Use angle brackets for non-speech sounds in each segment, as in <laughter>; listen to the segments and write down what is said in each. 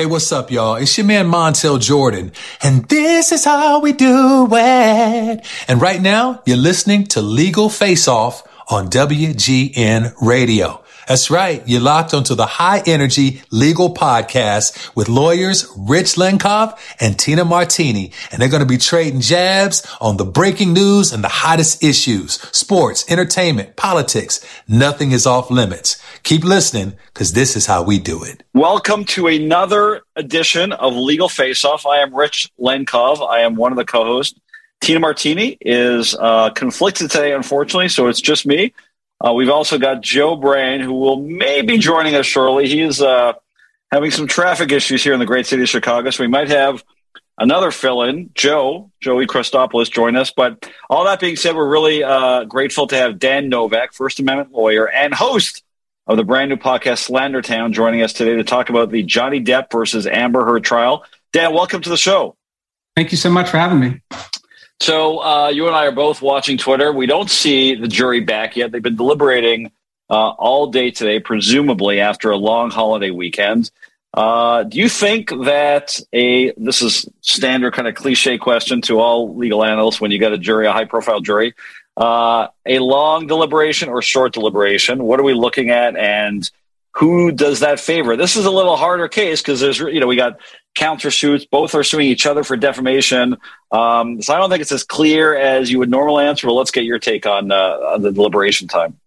Hey, what's up, y'all? It's your man Montel Jordan, and this is how we do it. And right now, you're listening to Legal Face Off on WGN Radio. That's right. You're locked onto the high energy legal podcast with lawyers Rich Lenkov and Tina Martini. And they're going to be trading jabs on the breaking news and the hottest issues, sports, entertainment, politics. Nothing is off limits. Keep listening because this is how we do it. Welcome to another edition of Legal Face Off. I am Rich Lenkov. I am one of the co-hosts. Tina Martini is uh, conflicted today, unfortunately, so it's just me. Uh, we've also got Joe Brand, who will maybe joining us shortly. He is uh, having some traffic issues here in the great city of Chicago, so we might have another fill-in, Joe, Joey Christopoulos, join us. But all that being said, we're really uh, grateful to have Dan Novak, First Amendment lawyer and host of the brand new podcast Slandertown, joining us today to talk about the Johnny Depp versus Amber Heard trial. Dan, welcome to the show. Thank you so much for having me. So uh, you and I are both watching Twitter. We don't see the jury back yet. They've been deliberating uh, all day today, presumably after a long holiday weekend. Uh, do you think that a this is standard kind of cliche question to all legal analysts when you get a jury, a high profile jury, uh, a long deliberation or short deliberation? What are we looking at, and who does that favor? This is a little harder case because there's you know we got countersuits. Both are suing each other for defamation. Um, so I don't think it's as clear as you would normally answer. But let's get your take on, uh, on the deliberation time.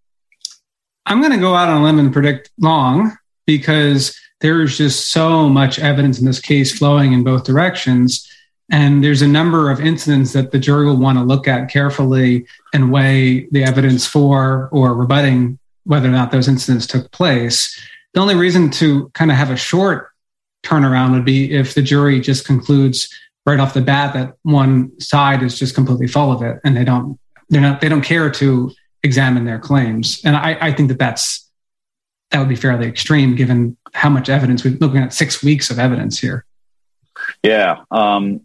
I'm going to go out on a limb and predict long because there's just so much evidence in this case flowing in both directions. And there's a number of incidents that the jury will want to look at carefully and weigh the evidence for or rebutting whether or not those incidents took place. The only reason to kind of have a short turnaround would be if the jury just concludes right off the bat that one side is just completely full of it and they don't they're not they don't care to examine their claims and i, I think that that's that would be fairly extreme given how much evidence we're looking at six weeks of evidence here yeah um,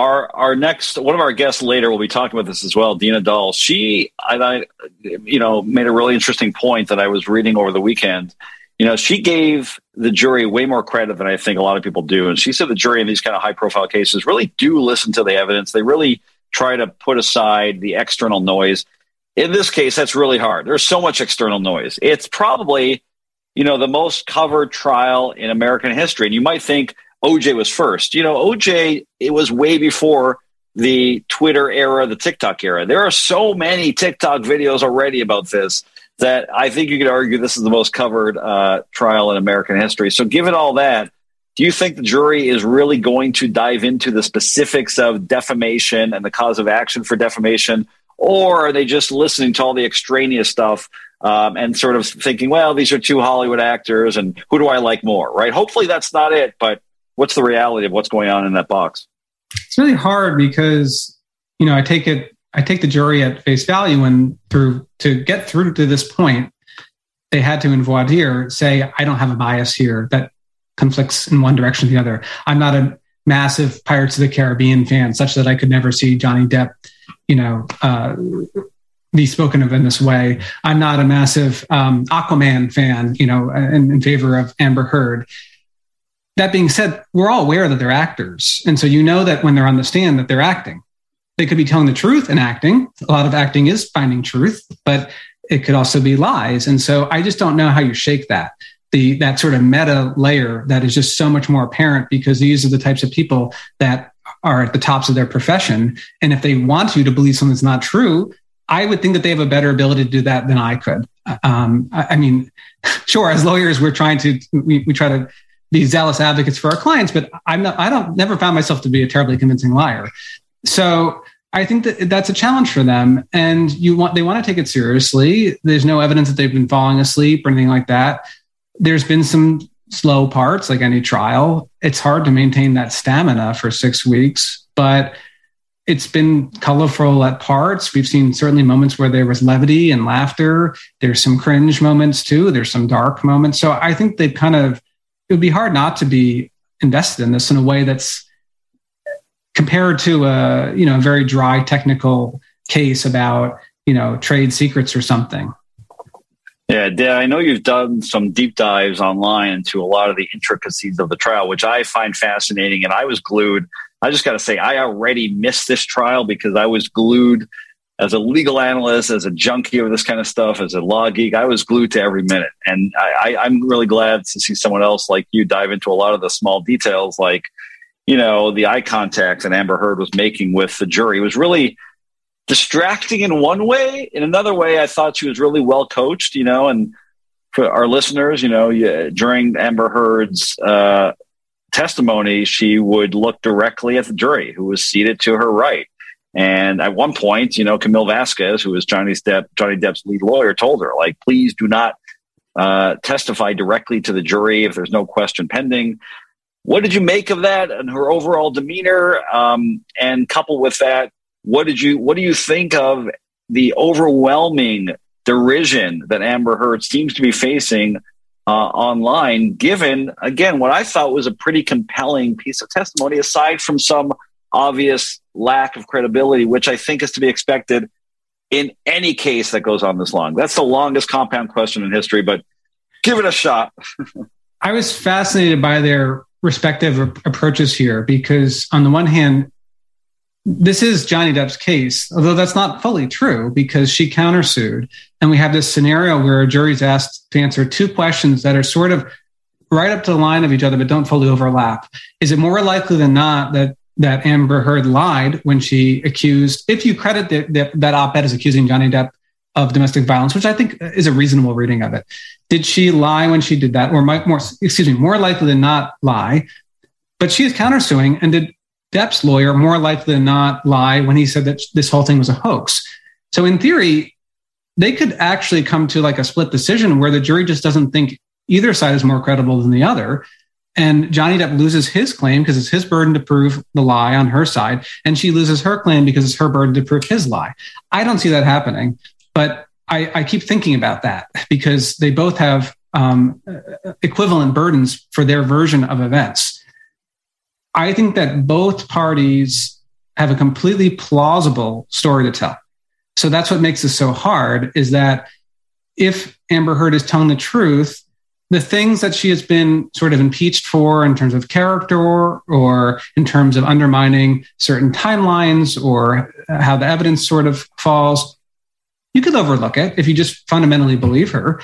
our our next one of our guests later will be talking about this as well dina doll she I, I you know made a really interesting point that i was reading over the weekend you know, she gave the jury way more credit than I think a lot of people do. And she said the jury in these kind of high profile cases really do listen to the evidence. They really try to put aside the external noise. In this case, that's really hard. There's so much external noise. It's probably, you know, the most covered trial in American history. And you might think OJ was first. You know, OJ, it was way before the Twitter era, the TikTok era. There are so many TikTok videos already about this that I think you could argue this is the most covered uh, trial in American history. So, given all that, do you think the jury is really going to dive into the specifics of defamation and the cause of action for defamation, or are they just listening to all the extraneous stuff um, and sort of thinking, well, these are two Hollywood actors, and who do I like more? Right? Hopefully, that's not it. But what's the reality of what's going on in that box? It's really hard because you know I take it I take the jury at face value and through to get through to this point, they had to in voir dire say, I don't have a bias here that conflicts in one direction or the other. I'm not a massive Pirates of the Caribbean fan, such that I could never see Johnny Depp, you know, uh, be spoken of in this way. I'm not a massive um, Aquaman fan, you know, in, in favor of Amber Heard. That being said, we're all aware that they're actors, and so you know that when they're on the stand that they're acting they could be telling the truth and acting. A lot of acting is finding truth, but it could also be lies. And so I just don't know how you shake that. The that sort of meta layer that is just so much more apparent because these are the types of people that are at the tops of their profession. And if they want you to believe something's not true, I would think that they have a better ability to do that than I could. Um, I, I, mean, <laughs> sure, as lawyers, we're trying to we, we try to be zealous advocates for our clients, but I'm not. I don't never found myself to be a terribly convincing liar. So I think that that's a challenge for them, and you want they want to take it seriously. There's no evidence that they've been falling asleep or anything like that. There's been some slow parts, like any trial. It's hard to maintain that stamina for six weeks, but it's been colorful at parts. We've seen certainly moments where there was levity and laughter. There's some cringe moments too. There's some dark moments. So I think they've kind of. It would be hard not to be invested in this in a way that's compared to a you know a very dry technical case about you know trade secrets or something. Yeah, I know you've done some deep dives online into a lot of the intricacies of the trial, which I find fascinating. And I was glued. I just got to say, I already missed this trial because I was glued as a legal analyst, as a junkie of this kind of stuff, as a law geek. I was glued to every minute. And I, I, I'm really glad to see someone else like you dive into a lot of the small details, like, you know, the eye contact that Amber Heard was making with the jury. It was really distracting in one way. In another way, I thought she was really well coached, you know, and for our listeners, you know, during Amber Heard's uh, testimony, she would look directly at the jury who was seated to her right. And at one point, you know, Camille Vasquez, who was Johnny Depp, Johnny Depp's lead lawyer, told her, like, please do not uh, testify directly to the jury if there's no question pending. What did you make of that and her overall demeanor? Um, and coupled with that, what did you what do you think of the overwhelming derision that Amber Heard seems to be facing uh, online, given again what I thought was a pretty compelling piece of testimony, aside from some obvious lack of credibility, which I think is to be expected in any case that goes on this long. That's the longest compound question in history, but give it a shot. <laughs> I was fascinated by their respective approaches here because, on the one hand, this is Johnny Depp's case, although that's not fully true because she countersued. And we have this scenario where a jury's asked to answer two questions that are sort of right up to the line of each other, but don't fully overlap. Is it more likely than not that that Amber Heard lied when she accused, if you credit the, the, that op-ed as accusing Johnny Depp of domestic violence, which I think is a reasonable reading of it. Did she lie when she did that, or more, excuse me, more likely than not lie? But she is countersuing, and did Depp's lawyer more likely than not lie when he said that this whole thing was a hoax. So in theory, they could actually come to like a split decision where the jury just doesn't think either side is more credible than the other. And Johnny Depp loses his claim because it's his burden to prove the lie on her side, and she loses her claim because it's her burden to prove his lie. I don't see that happening, but I, I keep thinking about that because they both have um, equivalent burdens for their version of events. I think that both parties have a completely plausible story to tell. So that's what makes this so hard is that if Amber Heard is telling the truth, the things that she has been sort of impeached for in terms of character or in terms of undermining certain timelines or how the evidence sort of falls, you could overlook it if you just fundamentally believe her.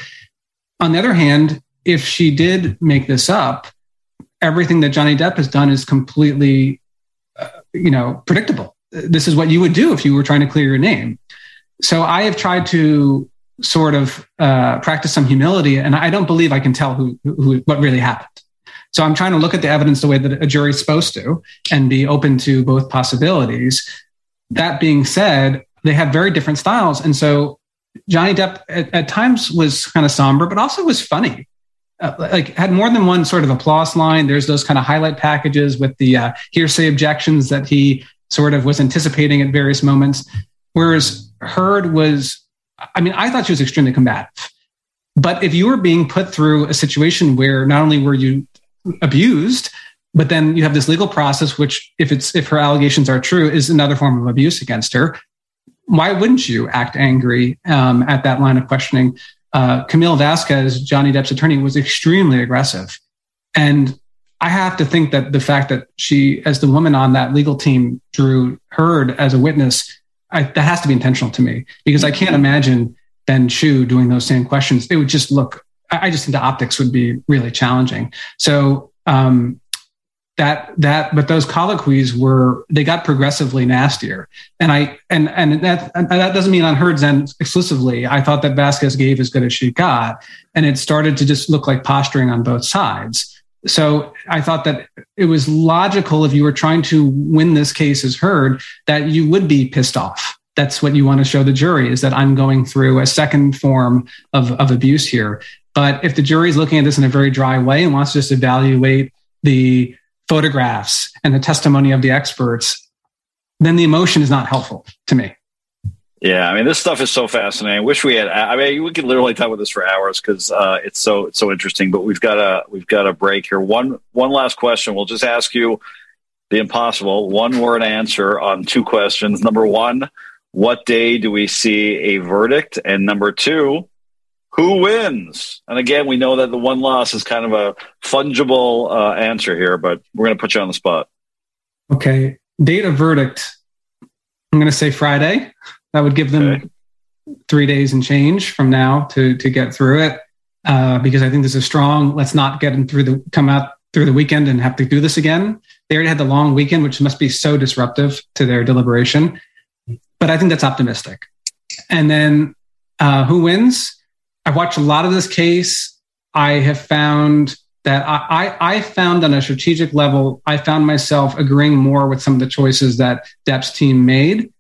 On the other hand, if she did make this up, everything that Johnny Depp has done is completely, uh, you know, predictable. This is what you would do if you were trying to clear your name. So I have tried to sort of uh, practice some humility, and I don't believe I can tell who, who what really happened. So I'm trying to look at the evidence the way that a jury's supposed to, and be open to both possibilities. That being said, they have very different styles, and so Johnny Depp at, at times was kind of somber, but also was funny uh, like had more than one sort of applause line. There's those kind of highlight packages with the uh, hearsay objections that he sort of was anticipating at various moments. Whereas Heard was, I mean, I thought she was extremely combative. But if you were being put through a situation where not only were you abused, but then you have this legal process, which, if it's if her allegations are true, is another form of abuse against her. Why wouldn't you act angry um, at that line of questioning? uh, Camille Vasquez, Johnny Depp's attorney, was extremely aggressive. And I have to think that the fact that she, as the woman on that legal team, drew Heard as a witness, I, that has to be intentional to me because I can't imagine Ben Chew doing those same questions. It would just look, I just think the optics would be really challenging. So um, that that but those colloquies were they got progressively nastier and i and and that and that doesn't mean on Heard's end exclusively i thought that vasquez gave as good as she got and it started to just look like posturing on both sides so i thought that it was logical if you were trying to win this case as Heard that you would be pissed off that's what you want to show the jury is that i'm going through a second form of, of abuse here but if the jury is looking at this in a very dry way and wants to just evaluate the photographs and the testimony of the experts, then the emotion is not helpful to me. Yeah, I mean, this stuff is so fascinating. I wish we had. I mean, we could literally talk about this for hours because uh, it's so it's so interesting. But we've got a we've got a break here. One one last question. We'll just ask you the impossible one word answer on two questions. Number one, what day do we see a verdict? And number two, Who wins? And again, we know that the one loss is kind of a fungible uh, answer here, but we're going to put you on the spot. Okay. Date of verdict. I'm going to say Friday. That would give them okay. three days and change from now to to get through it. Uh, because I think this is strong. Let's not get them through the come out through the weekend and have to do this again. They already had the long weekend, which must be so disruptive to their deliberation. But I think that's optimistic. And then uh, who wins? I've watched a lot of this case. I have found that I, I, I, found on a strategic level, I found myself agreeing more with some of the choices that Depp's team made.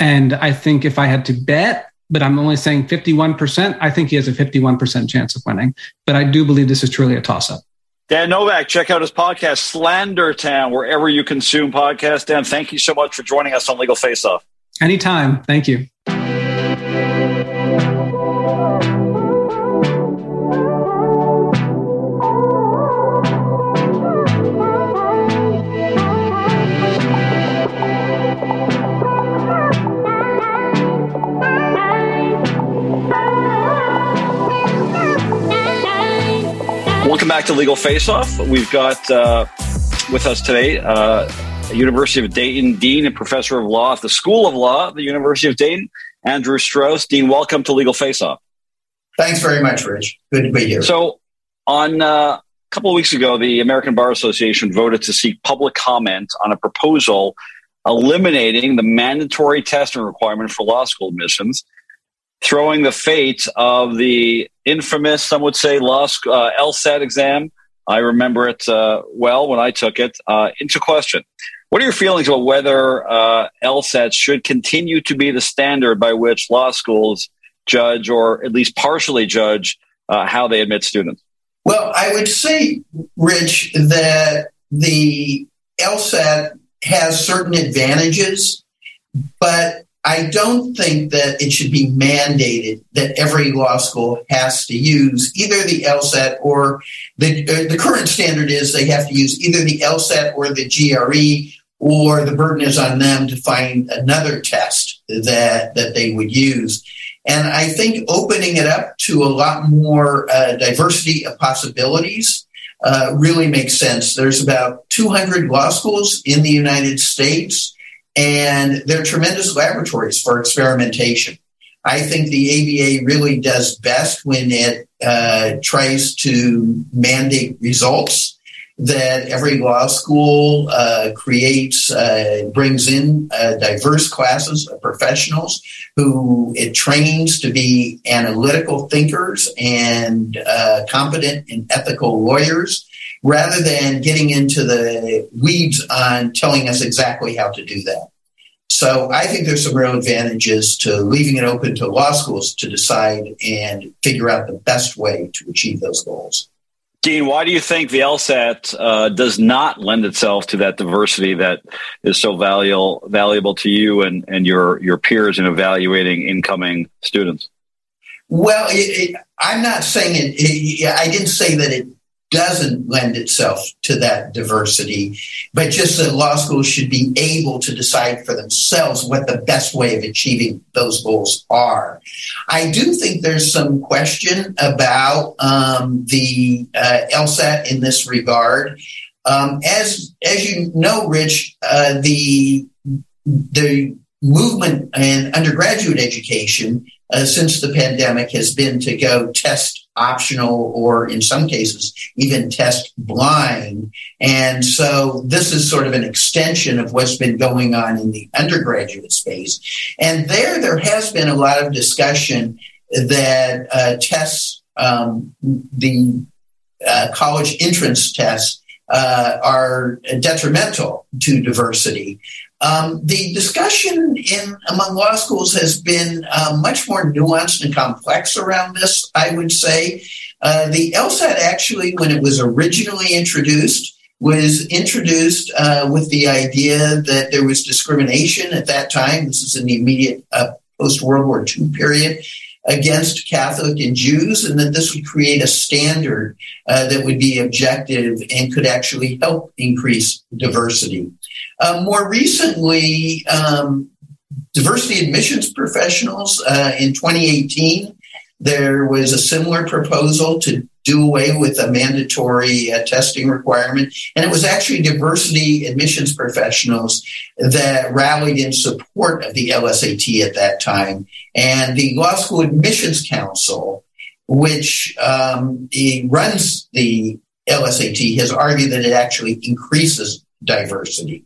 And I think if I had to bet, but I'm only saying 51%, I think he has a 51% chance of winning. But I do believe this is truly a toss up. Dan Novak, check out his podcast, Slander Town, wherever you consume podcasts. Dan, thank you so much for joining us on Legal Face Off. Anytime. Thank you. Back to Legal Face Off. We've got uh, with us today uh, a University of Dayton Dean and Professor of Law at the School of Law at the University of Dayton, Andrew Strauss. Dean, welcome to Legal Face Off. Thanks very much, Rich. Good to be here. So, on uh, a couple of weeks ago, the American Bar Association voted to seek public comment on a proposal eliminating the mandatory testing requirement for law school admissions throwing the fate of the infamous, some would say, law uh, LSAT exam. I remember it uh, well when I took it uh, into question. What are your feelings about whether uh, LSAT should continue to be the standard by which law schools judge, or at least partially judge, uh, how they admit students? Well, I would say, Rich, that the LSAT has certain advantages, but I don't think that it should be mandated that every law school has to use either the LSAT or the uh, the current standard is they have to use either the LSAT or the GRE or the burden is on them to find another test that that they would use. And I think opening it up to a lot more uh, diversity of possibilities uh, really makes sense. There's about 200 law schools in the United States and they're tremendous laboratories for experimentation. I think the ABA really does best when it uh, tries to mandate results that every law school uh, creates, uh, brings in uh, diverse classes of professionals who it trains to be analytical thinkers and uh, competent and ethical lawyers rather than getting into the weeds on telling us exactly how to do that. So I think there's some real advantages to leaving it open to law schools to decide and figure out the best way to achieve those goals. Dean, why do you think the LSAT uh, does not lend itself to that diversity that is so valuable valuable to you and, and your your peers in evaluating incoming students? Well, it, it, I'm not saying it, it, I didn't say that it doesn't lend itself to that diversity, but just that law schools should be able to decide for themselves what the best way of achieving those goals are. I do think there's some question about um, the uh, LSAT in this regard. Um, as as you know, Rich, uh, the the movement in undergraduate education uh, since the pandemic has been to go test optional or in some cases even test blind. And so this is sort of an extension of what's been going on in the undergraduate space. And there, there has been a lot of discussion that uh, tests, um, the uh, college entrance tests, uh, are detrimental to diversity. Um, the discussion in among law schools has been uh, much more nuanced and complex around this. I would say uh, the LSAT actually, when it was originally introduced, was introduced uh, with the idea that there was discrimination at that time. This is in the immediate uh, post World War II period against Catholic and Jews, and that this would create a standard uh, that would be objective and could actually help increase diversity. Uh, more recently, um, diversity admissions professionals uh, in 2018 there was a similar proposal to do away with a mandatory uh, testing requirement. And it was actually diversity admissions professionals that rallied in support of the LSAT at that time. And the Law School Admissions Council, which um, runs the LSAT, has argued that it actually increases diversity.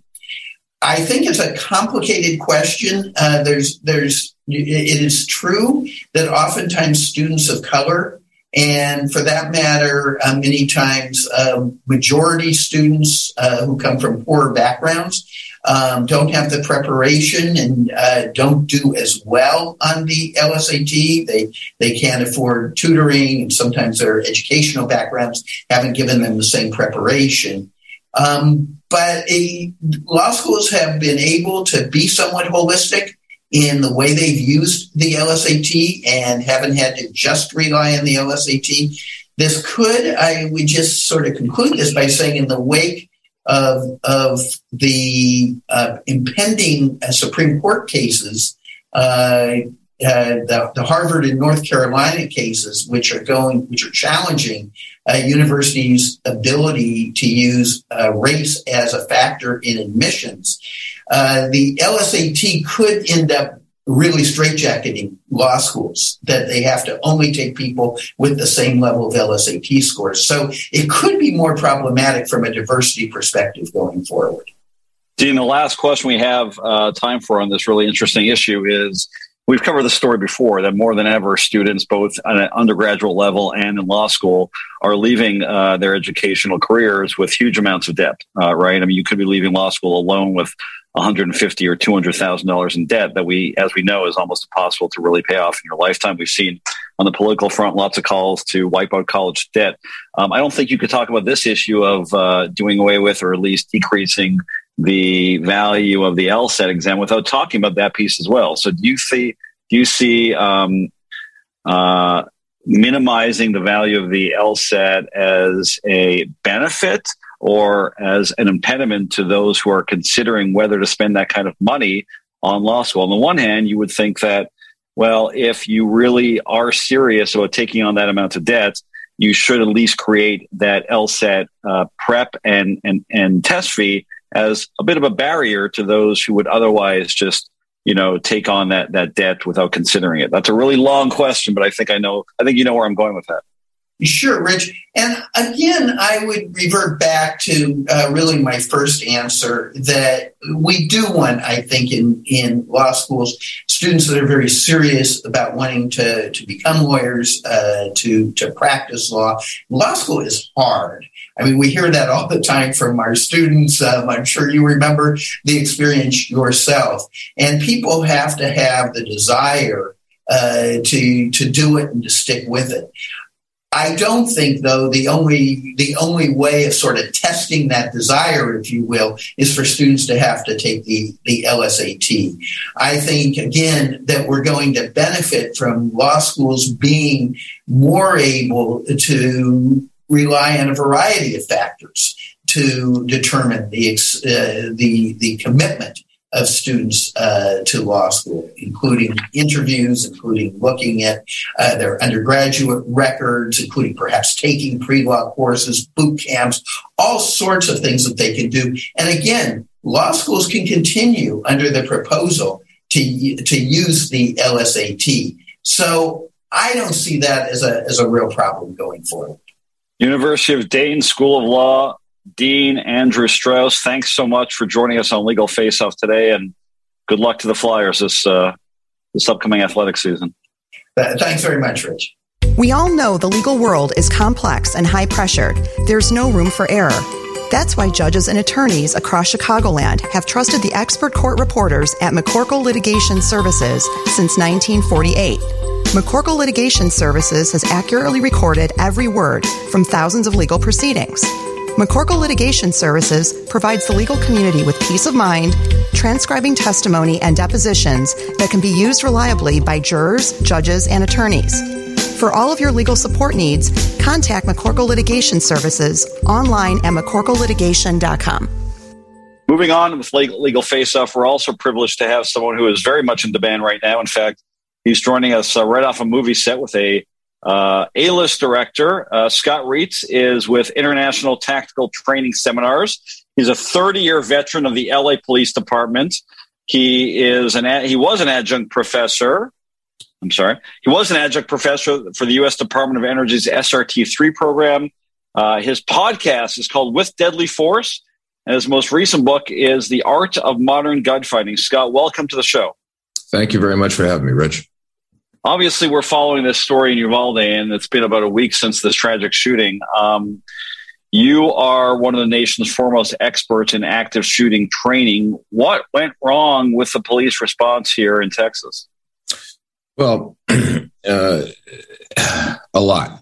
I think it's a complicated question. Uh, there's, there's, it is true that oftentimes students of color and for that matter, uh, many times uh, majority students uh, who come from poorer backgrounds um, don't have the preparation and uh, don't do as well on the LSAT. They they can't afford tutoring, and sometimes their educational backgrounds haven't given them the same preparation. Um, but a, law schools have been able to be somewhat holistic in the way they've used the LSAT and haven't had to just rely on the LSAT. This could, I would just sort of conclude this by saying, in the wake of, of the uh, impending uh, Supreme Court cases, uh, uh, the, the, Harvard and North Carolina cases, which are going, which are challenging uh, universities' ability to use uh, race as a factor in admissions, uh, the LSAT could end up really straitjacketing law schools that they have to only take people with the same level of LSAT scores. So it could be more problematic from a diversity perspective going forward. Dean, the last question we have uh, time for on this really interesting issue is we've covered the story before that more than ever students both at an undergraduate level and in law school are leaving uh, their educational careers with huge amounts of debt uh, right i mean you could be leaving law school alone with 150 or 200 thousand dollars in debt that we, as we know, is almost impossible to really pay off in your lifetime. We've seen on the political front lots of calls to wipe out college debt. Um, I don't think you could talk about this issue of uh, doing away with or at least decreasing the value of the LSAT exam without talking about that piece as well. So, do you see do you see um, uh, minimizing the value of the LSAT as a benefit? or as an impediment to those who are considering whether to spend that kind of money on law school. On the one hand, you would think that, well, if you really are serious about taking on that amount of debt, you should at least create that LSAT uh, prep and, and, and test fee as a bit of a barrier to those who would otherwise just you know take on that that debt without considering it that's a really long question but i think i know i think you know where i'm going with that Sure, Rich. And again, I would revert back to uh, really my first answer that we do want, I think, in, in law schools, students that are very serious about wanting to, to become lawyers, uh, to, to practice law. Law school is hard. I mean, we hear that all the time from our students. Um, I'm sure you remember the experience yourself. And people have to have the desire uh, to to do it and to stick with it. I don't think, though, the only the only way of sort of testing that desire, if you will, is for students to have to take the the LSAT. I think again that we're going to benefit from law schools being more able to rely on a variety of factors to determine the uh, the the commitment of students uh, to law school, including interviews, including looking at uh, their undergraduate records, including perhaps taking pre-law courses, boot camps, all sorts of things that they can do. And again, law schools can continue under the proposal to, to use the LSAT. So I don't see that as a, as a real problem going forward. University of Dayton School of Law Dean Andrew Strauss, thanks so much for joining us on Legal Face Off today, and good luck to the Flyers this uh, this upcoming athletic season. Thanks very much, Rich. We all know the legal world is complex and high pressured. There's no room for error. That's why judges and attorneys across Chicagoland have trusted the expert court reporters at McCorkle Litigation Services since 1948. McCorkle Litigation Services has accurately recorded every word from thousands of legal proceedings. McCorkle Litigation Services provides the legal community with peace of mind, transcribing testimony and depositions that can be used reliably by jurors, judges, and attorneys. For all of your legal support needs, contact McCorkle Litigation Services online at McCorkleLitigation.com. Moving on with Legal Face Off, we're also privileged to have someone who is very much in demand right now. In fact, He's joining us uh, right off a movie set with a uh, A-list director. Uh, Scott Reitz is with International Tactical Training Seminars. He's a 30-year veteran of the LA Police Department. He is an he was an adjunct professor. I'm sorry, he was an adjunct professor for the U.S. Department of Energy's SRT3 program. Uh, his podcast is called With Deadly Force, and his most recent book is The Art of Modern Gunfighting. Scott, welcome to the show. Thank you very much for having me, Rich obviously we're following this story in Uvalde, and it's been about a week since this tragic shooting. Um, you are one of the nation's foremost experts in active shooting training. What went wrong with the police response here in Texas? Well, <clears throat> uh, a lot.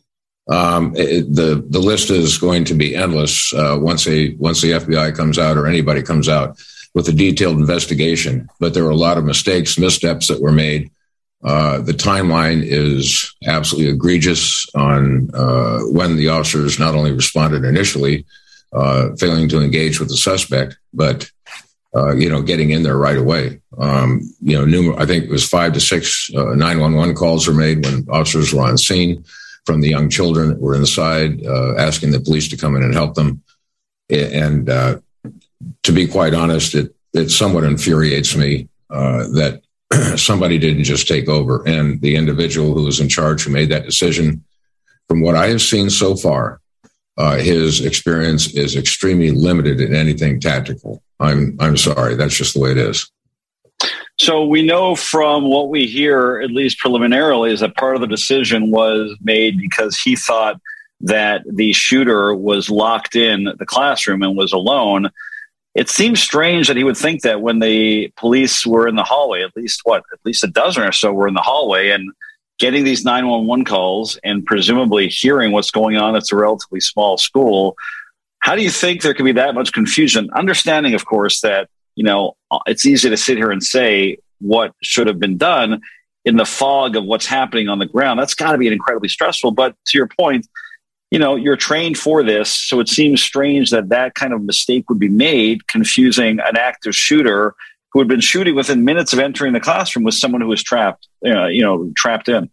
Um, it, the the list is going to be endless uh, once a once the FBI comes out or anybody comes out with a detailed investigation. But there were a lot of mistakes, missteps that were made. Uh, the timeline is absolutely egregious on uh, when the officers not only responded initially, uh, failing to engage with the suspect, but uh, you know, getting in there right away. Um, you know, numer- I think it was five to six uh, 911 calls were made when officers were on scene from the young children that were inside, asking the police to come in and help them. And to be quite honest, it, it somewhat infuriates me that <clears throat> somebody didn't just take over. And the individual who was in charge who made that decision, from what I have seen so far, uh, his experience is extremely limited in anything tactical. I'm I'm sorry, that's just the way it is. So we know from what we hear, at least preliminarily, is that part of the decision was made because he thought that the shooter was locked in the classroom and was alone it seems strange that he would think that when the police were in the hallway, at least what, at least a dozen or so were in the hallway and getting these 911 calls and presumably hearing what's going on. It's a relatively small school. How do you think there could be that much confusion? Understanding, of course, that, you know, it's easy to sit here and say what should have been done in the fog of what's happening on the ground. That's got to be incredibly stressful. But to your point, you know, you're trained for this. So it seems strange that that kind of mistake would be made, confusing an active shooter who had been shooting within minutes of entering the classroom with someone who was trapped, uh, you know, trapped in.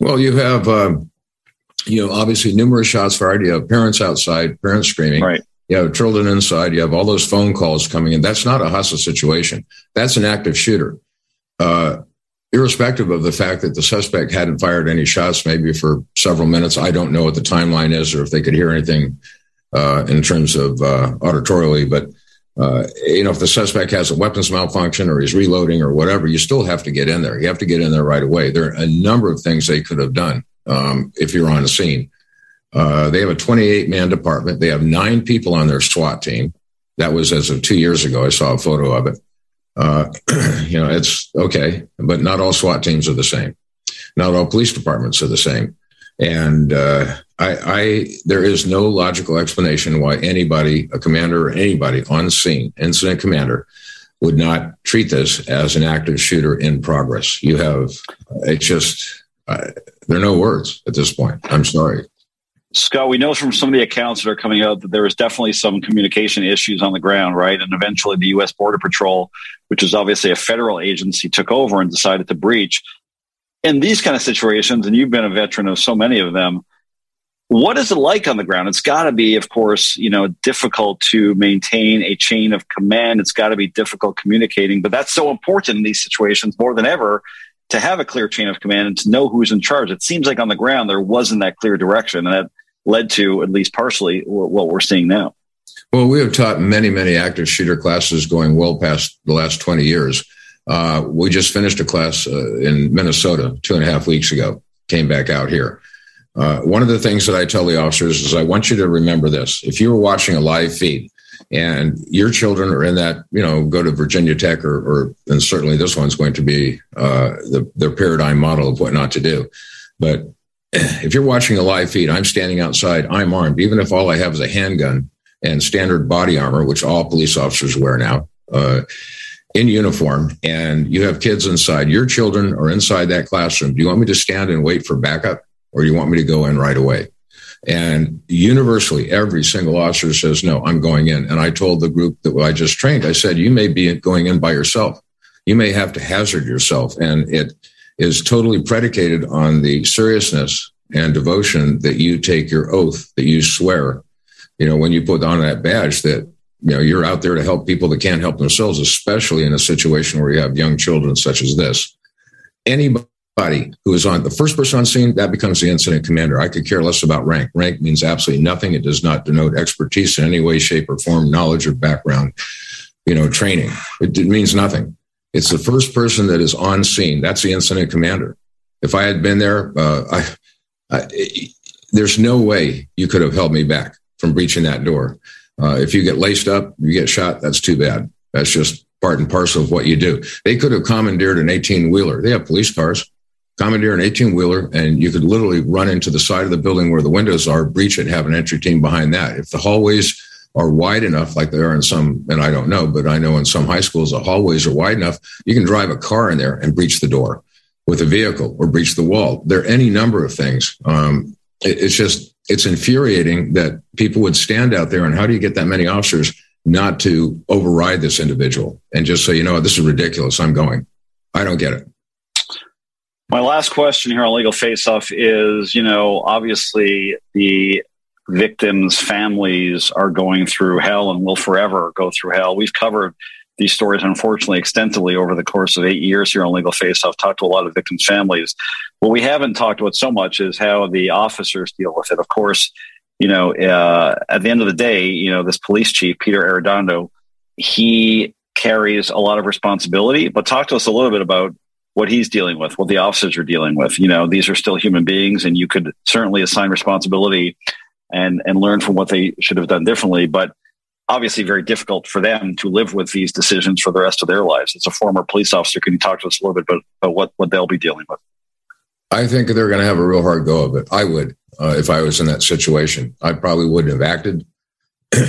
Well, you have, uh, you know, obviously numerous shots fired. You have parents outside, parents screaming. Right. You have children inside. You have all those phone calls coming in. That's not a hostile situation. That's an active shooter. Uh, irrespective of the fact that the suspect hadn't fired any shots, maybe for several minutes. I don't know what the timeline is or if they could hear anything uh, in terms of uh, auditorially, but uh, you know, if the suspect has a weapons malfunction or he's reloading or whatever, you still have to get in there. You have to get in there right away. There are a number of things they could have done um, if you're on the scene. Uh, they have a 28 man department. They have nine people on their SWAT team. That was as of two years ago. I saw a photo of it. Uh, <clears throat> you know, it's okay, but not all SWAT teams are the same. Not all police departments are the same. And uh, I, I, there is no logical explanation why anybody, a commander or anybody on scene, incident commander, would not treat this as an active shooter in progress. You have, it's just, uh, there are no words at this point. I'm sorry. Scott, we know from some of the accounts that are coming out that there was definitely some communication issues on the ground, right? And eventually the U.S. Border Patrol, which is obviously a federal agency, took over and decided to breach. In these kind of situations, and you've been a veteran of so many of them, what is it like on the ground? It's got to be, of course, you know, difficult to maintain a chain of command. It's got to be difficult communicating, but that's so important in these situations more than ever to have a clear chain of command and to know who's in charge. It seems like on the ground there wasn't that clear direction, and that led to, at least partially, what we're seeing now. Well, we have taught many, many active shooter classes going well past the last 20 years. Uh, we just finished a class uh, in Minnesota two and a half weeks ago, came back out here. Uh, one of the things that I tell the officers is I want you to remember this. If you were watching a live feed and your children are in that, you know, go to Virginia Tech or, or and certainly this one's going to be uh, the, their paradigm model of what not to do. But if you're watching a live feed, I'm standing outside, I'm armed, even if all I have is a handgun and standard body armor, which all police officers wear now, uh, in uniform, and you have kids inside. Your children are inside that classroom. Do you want me to stand and wait for backup, or do you want me to go in right away? And universally, every single officer says, no, I'm going in. And I told the group that I just trained, I said, you may be going in by yourself. You may have to hazard yourself. And it, is totally predicated on the seriousness and devotion that you take your oath, that you swear. You know, when you put on that badge that, you know, you're out there to help people that can't help themselves, especially in a situation where you have young children such as this. Anybody who is on the first person on scene, that becomes the incident commander. I could care less about rank. Rank means absolutely nothing. It does not denote expertise in any way, shape, or form, knowledge or background, you know, training. It, it means nothing. It's the first person that is on scene. That's the incident commander. If I had been there, uh, I, I, there's no way you could have held me back from breaching that door. Uh, if you get laced up, you get shot. That's too bad. That's just part and parcel of what you do. They could have commandeered an 18 wheeler. They have police cars. Commandeer an 18 wheeler, and you could literally run into the side of the building where the windows are, breach it, have an entry team behind that. If the hallways are wide enough, like they are in some, and I don't know, but I know in some high schools, the hallways are wide enough, you can drive a car in there and breach the door with a vehicle or breach the wall. There are any number of things. Um, it, it's just, it's infuriating that people would stand out there and how do you get that many officers not to override this individual and just say, you know, this is ridiculous. I'm going. I don't get it. My last question here on Legal Face Off is, you know, obviously the victims' families are going through hell and will forever go through hell. We've covered these stories, unfortunately, extensively over the course of eight years here on Legal Face Off, talked to a lot of victims' families. What we haven't talked about so much is how the officers deal with it. Of course, you know, uh, at the end of the day, you know, this police chief, Peter Arredondo, he carries a lot of responsibility. But talk to us a little bit about what he's dealing with, what the officers are dealing with. You know, these are still human beings, and you could certainly assign responsibility and and learn from what they should have done differently. But obviously, very difficult for them to live with these decisions for the rest of their lives. As a former police officer, can you talk to us a little bit about, about what what they'll be dealing with? I think they're going to have a real hard go of it. I would, uh, if I was in that situation. I probably wouldn't have acted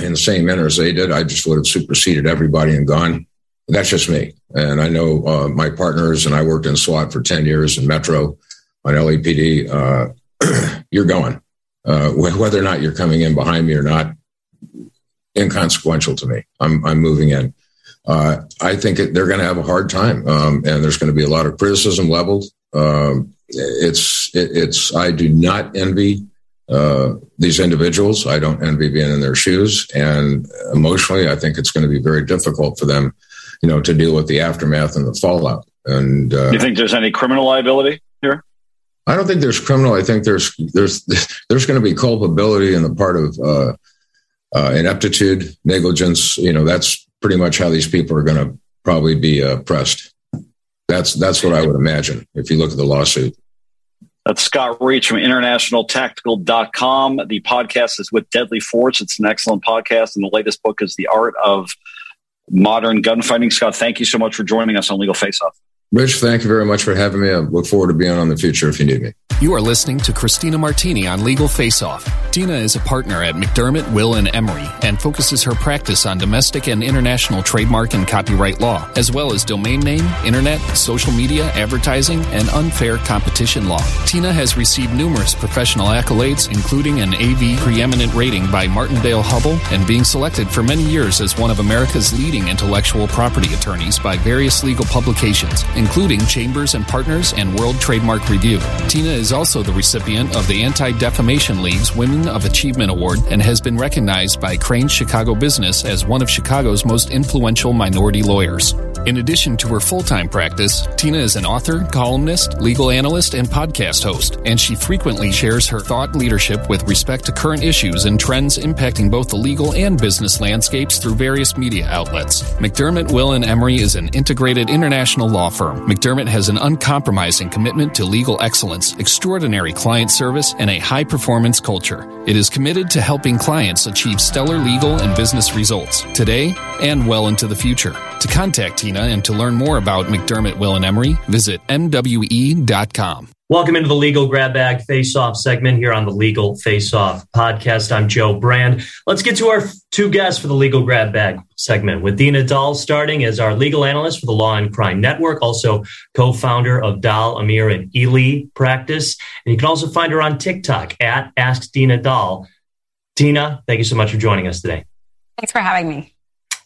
in the same manner as they did. I just would have superseded everybody and gone. That's just me. And I know uh, my partners, and I worked in SWAT for 10 years in Metro on LAPD. Uh, <clears throat> you're going uh, whether or not you're coming in behind me or not, inconsequential to me. I'm, I'm moving in. Uh, I think it, they're going to have a hard time, um, and there's going to be a lot of criticism leveled. Um, it's it, it's I do not envy uh, these individuals. I don't envy being in their shoes, and emotionally, I think it's going to be very difficult for them, you know, to deal with the aftermath and the fallout. And uh, you think there's any criminal liability here? I don't think there's criminal. I think there's there's <laughs> there's going to be culpability in the part of uh, uh, ineptitude, negligence. You know, that's pretty much how these people are going to probably be uh, pressed. That's that's what I would imagine if you look at the lawsuit. That's Scott Reitz from internationaltactical.com. The podcast is with Deadly Force. It's an excellent podcast. And the latest book is The Art of Modern Gunfighting. Scott, thank you so much for joining us on Legal Face Off. Rich, thank you very much for having me. I look forward to being on the future if you need me. You are listening to Christina Martini on Legal Face Off. Tina is a partner at McDermott, Will, and Emery and focuses her practice on domestic and international trademark and copyright law, as well as domain name, internet, social media, advertising, and unfair competition law. Tina has received numerous professional accolades, including an AV preeminent rating by Martindale-Hubbell and being selected for many years as one of America's leading intellectual property attorneys by various legal publications including Chambers and Partners and World Trademark Review. Tina is also the recipient of the Anti Defamation League's Women of Achievement Award and has been recognized by Crain Chicago Business as one of Chicago's most influential minority lawyers. In addition to her full time practice, Tina is an author, columnist, legal analyst, and podcast host, and she frequently shares her thought leadership with respect to current issues and trends impacting both the legal and business landscapes through various media outlets. McDermott, Will, and Emery is an integrated international law firm. McDermott has an uncompromising commitment to legal excellence, extraordinary client service, and a high performance culture. It is committed to helping clients achieve stellar legal and business results today and well into the future. To contact Tina and to learn more about McDermott, Will, and Emery, visit MWE.com. Welcome into the Legal Grab Bag Face Off segment here on the Legal Face Off podcast. I'm Joe Brand. Let's get to our two guests for the Legal Grab Bag segment with Dina Doll starting as our legal analyst for the Law and Crime Network, also co founder of Doll, Amir, and Eley Practice. And you can also find her on TikTok at Ask Dina Doll. Dina, thank you so much for joining us today. Thanks for having me.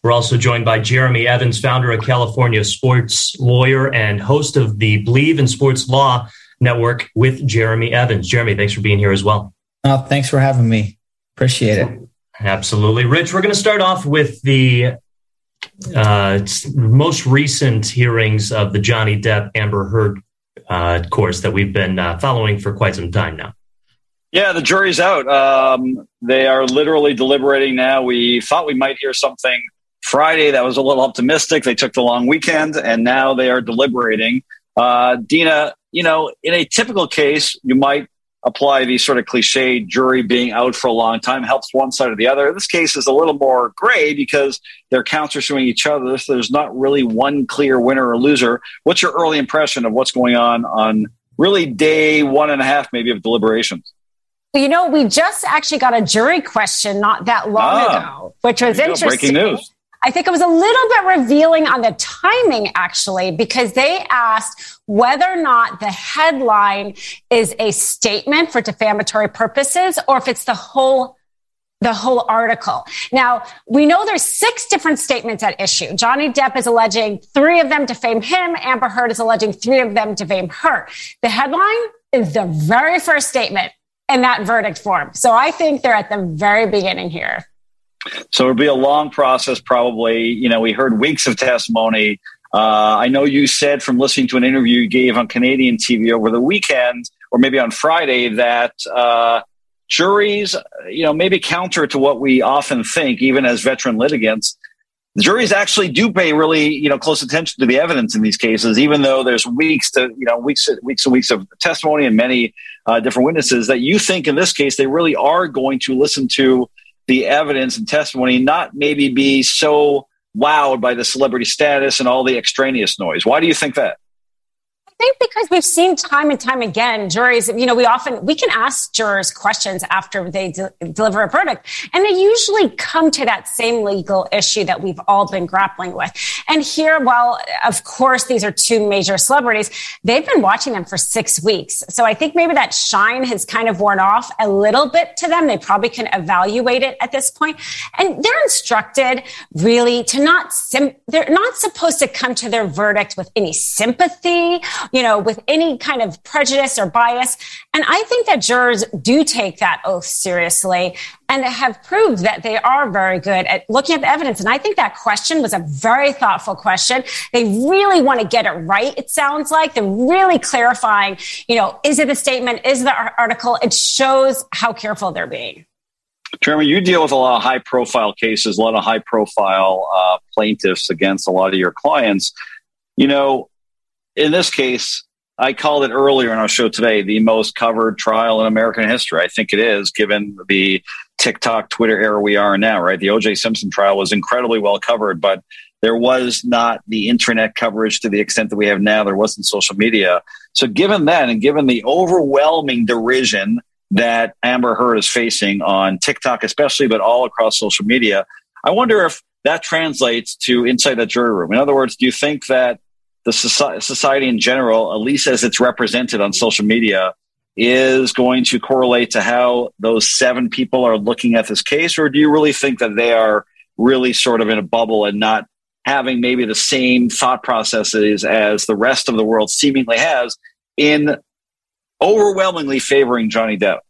We're also joined by Jeremy Evans, founder of California Sports Lawyer and host of the Believe in Sports Law Network with Jeremy Evans. Jeremy, thanks for being here as well. Oh, thanks for having me. Appreciate it. Absolutely. Rich, we're going to start off with the uh, most recent hearings of the Johnny Depp Amber Heard uh, course that we've been uh, following for quite some time now. Yeah, the jury's out. Um, they are literally deliberating now. We thought we might hear something Friday that was a little optimistic. They took the long weekend and now they are deliberating. Uh, Dina, you know, in a typical case, you might apply the sort of cliche jury being out for a long time helps one side or the other. This case is a little more gray because they're countersuing each other. So there's not really one clear winner or loser. What's your early impression of what's going on on really day one and a half, maybe, of deliberations? You know, we just actually got a jury question not that long ah, ago, which was interesting. Breaking news. I think it was a little bit revealing on the timing, actually, because they asked whether or not the headline is a statement for defamatory purposes or if it's the whole the whole article. Now, we know there's six different statements at issue. Johnny Depp is alleging three of them defame him. Amber Heard is alleging three of them defame her. The headline is the very first statement in that verdict form. So I think they're at the very beginning here. So it'll be a long process, probably. You know, we heard weeks of testimony. Uh, I know you said from listening to an interview you gave on Canadian TV over the weekend, or maybe on Friday, that uh, juries, you know, maybe counter to what we often think, even as veteran litigants, the juries actually do pay really, you know, close attention to the evidence in these cases, even though there's weeks to, you know, weeks, weeks and weeks of testimony and many uh, different witnesses. That you think in this case they really are going to listen to the evidence and testimony, not maybe be so wowed by the celebrity status and all the extraneous noise. Why do you think that? Think because we've seen time and time again juries, you know, we often, we can ask jurors questions after they de- deliver a verdict and they usually come to that same legal issue that we've all been grappling with. And here, while of course these are two major celebrities, they've been watching them for six weeks. So I think maybe that shine has kind of worn off a little bit to them. They probably can evaluate it at this point. And they're instructed really to not, sim- they're not supposed to come to their verdict with any sympathy you know, with any kind of prejudice or bias. And I think that jurors do take that oath seriously and have proved that they are very good at looking at the evidence. And I think that question was a very thoughtful question. They really want to get it right. It sounds like they're really clarifying, you know, is it a statement? Is the article? It shows how careful they're being. Jeremy, you deal with a lot of high profile cases, a lot of high profile uh, plaintiffs against a lot of your clients. You know, in this case, I called it earlier in our show today the most covered trial in American history. I think it is, given the TikTok, Twitter era we are now, right? The OJ Simpson trial was incredibly well covered, but there was not the internet coverage to the extent that we have now. There wasn't social media. So, given that, and given the overwhelming derision that Amber Heard is facing on TikTok, especially, but all across social media, I wonder if that translates to inside the jury room. In other words, do you think that the society in general, at least as it's represented on social media, is going to correlate to how those seven people are looking at this case? Or do you really think that they are really sort of in a bubble and not having maybe the same thought processes as the rest of the world seemingly has in overwhelmingly favoring Johnny Depp?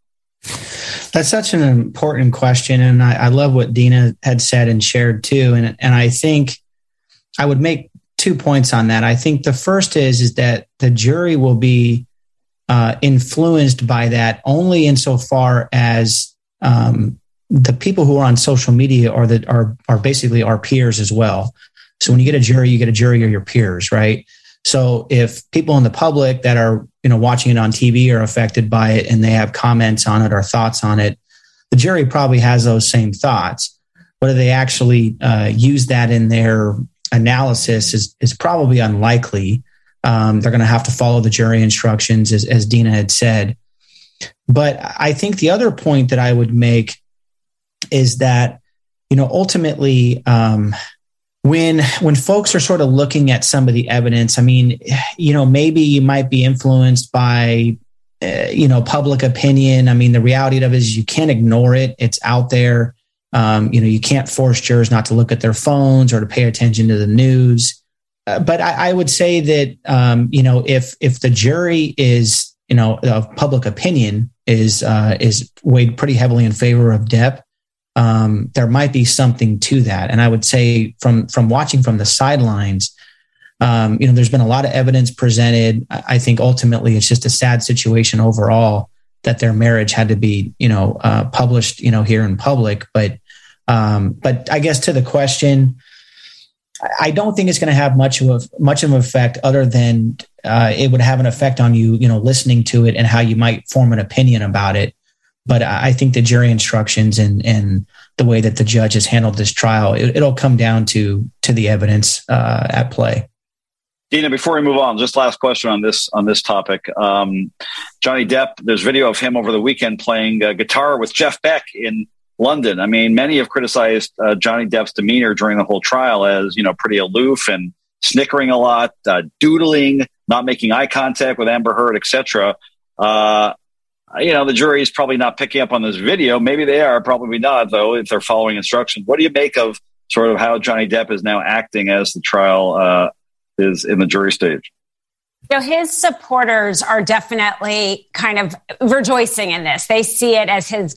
That's such an important question. And I, I love what Dina had said and shared too. And, and I think I would make two points on that. I think the first is is that the jury will be uh, influenced by that only insofar as um, the people who are on social media are that are are basically our peers as well. So when you get a jury, you get a jury of your peers, right? So if people in the public that are you know watching it on TV are affected by it and they have comments on it or thoughts on it, the jury probably has those same thoughts. Whether they actually uh, use that in their analysis is is probably unlikely. Um, they're going to have to follow the jury instructions, as, as Dina had said. But I think the other point that I would make is that you know ultimately um, when when folks are sort of looking at some of the evidence, I mean, you know, maybe you might be influenced by uh, you know public opinion. I mean, the reality of it is you can't ignore it; it's out there. Um, you know, you can't force jurors not to look at their phones or to pay attention to the news. Uh, but I, I, would say that um, you know if if the jury is you know of public opinion is uh, is weighed pretty heavily in favor of Depp, um, there might be something to that. And I would say from from watching from the sidelines, um, you know, there's been a lot of evidence presented. I think ultimately it's just a sad situation overall that their marriage had to be, you know, uh, published, you know, here in public. But, um, but I guess to the question, I don't think it's going to have much of much of an effect other than uh, it would have an effect on you, you know, listening to it and how you might form an opinion about it. But I think the jury instructions and and the way that the judge has handled this trial, it, will come down to to the evidence uh, at play. Dina, before we move on, just last question on this on this topic. Um, Johnny Depp, there's video of him over the weekend playing uh, guitar with Jeff Beck in London. I mean, many have criticized uh, Johnny Depp's demeanor during the whole trial as you know pretty aloof and snickering a lot, uh, doodling, not making eye contact with Amber Heard, etc. Uh, you know, the jury is probably not picking up on this video. Maybe they are, probably not, though, if they're following instructions. What do you make of sort of how Johnny Depp is now acting as the trial uh, is in the jury stage. You know, his supporters are definitely kind of rejoicing in this. They see it as his,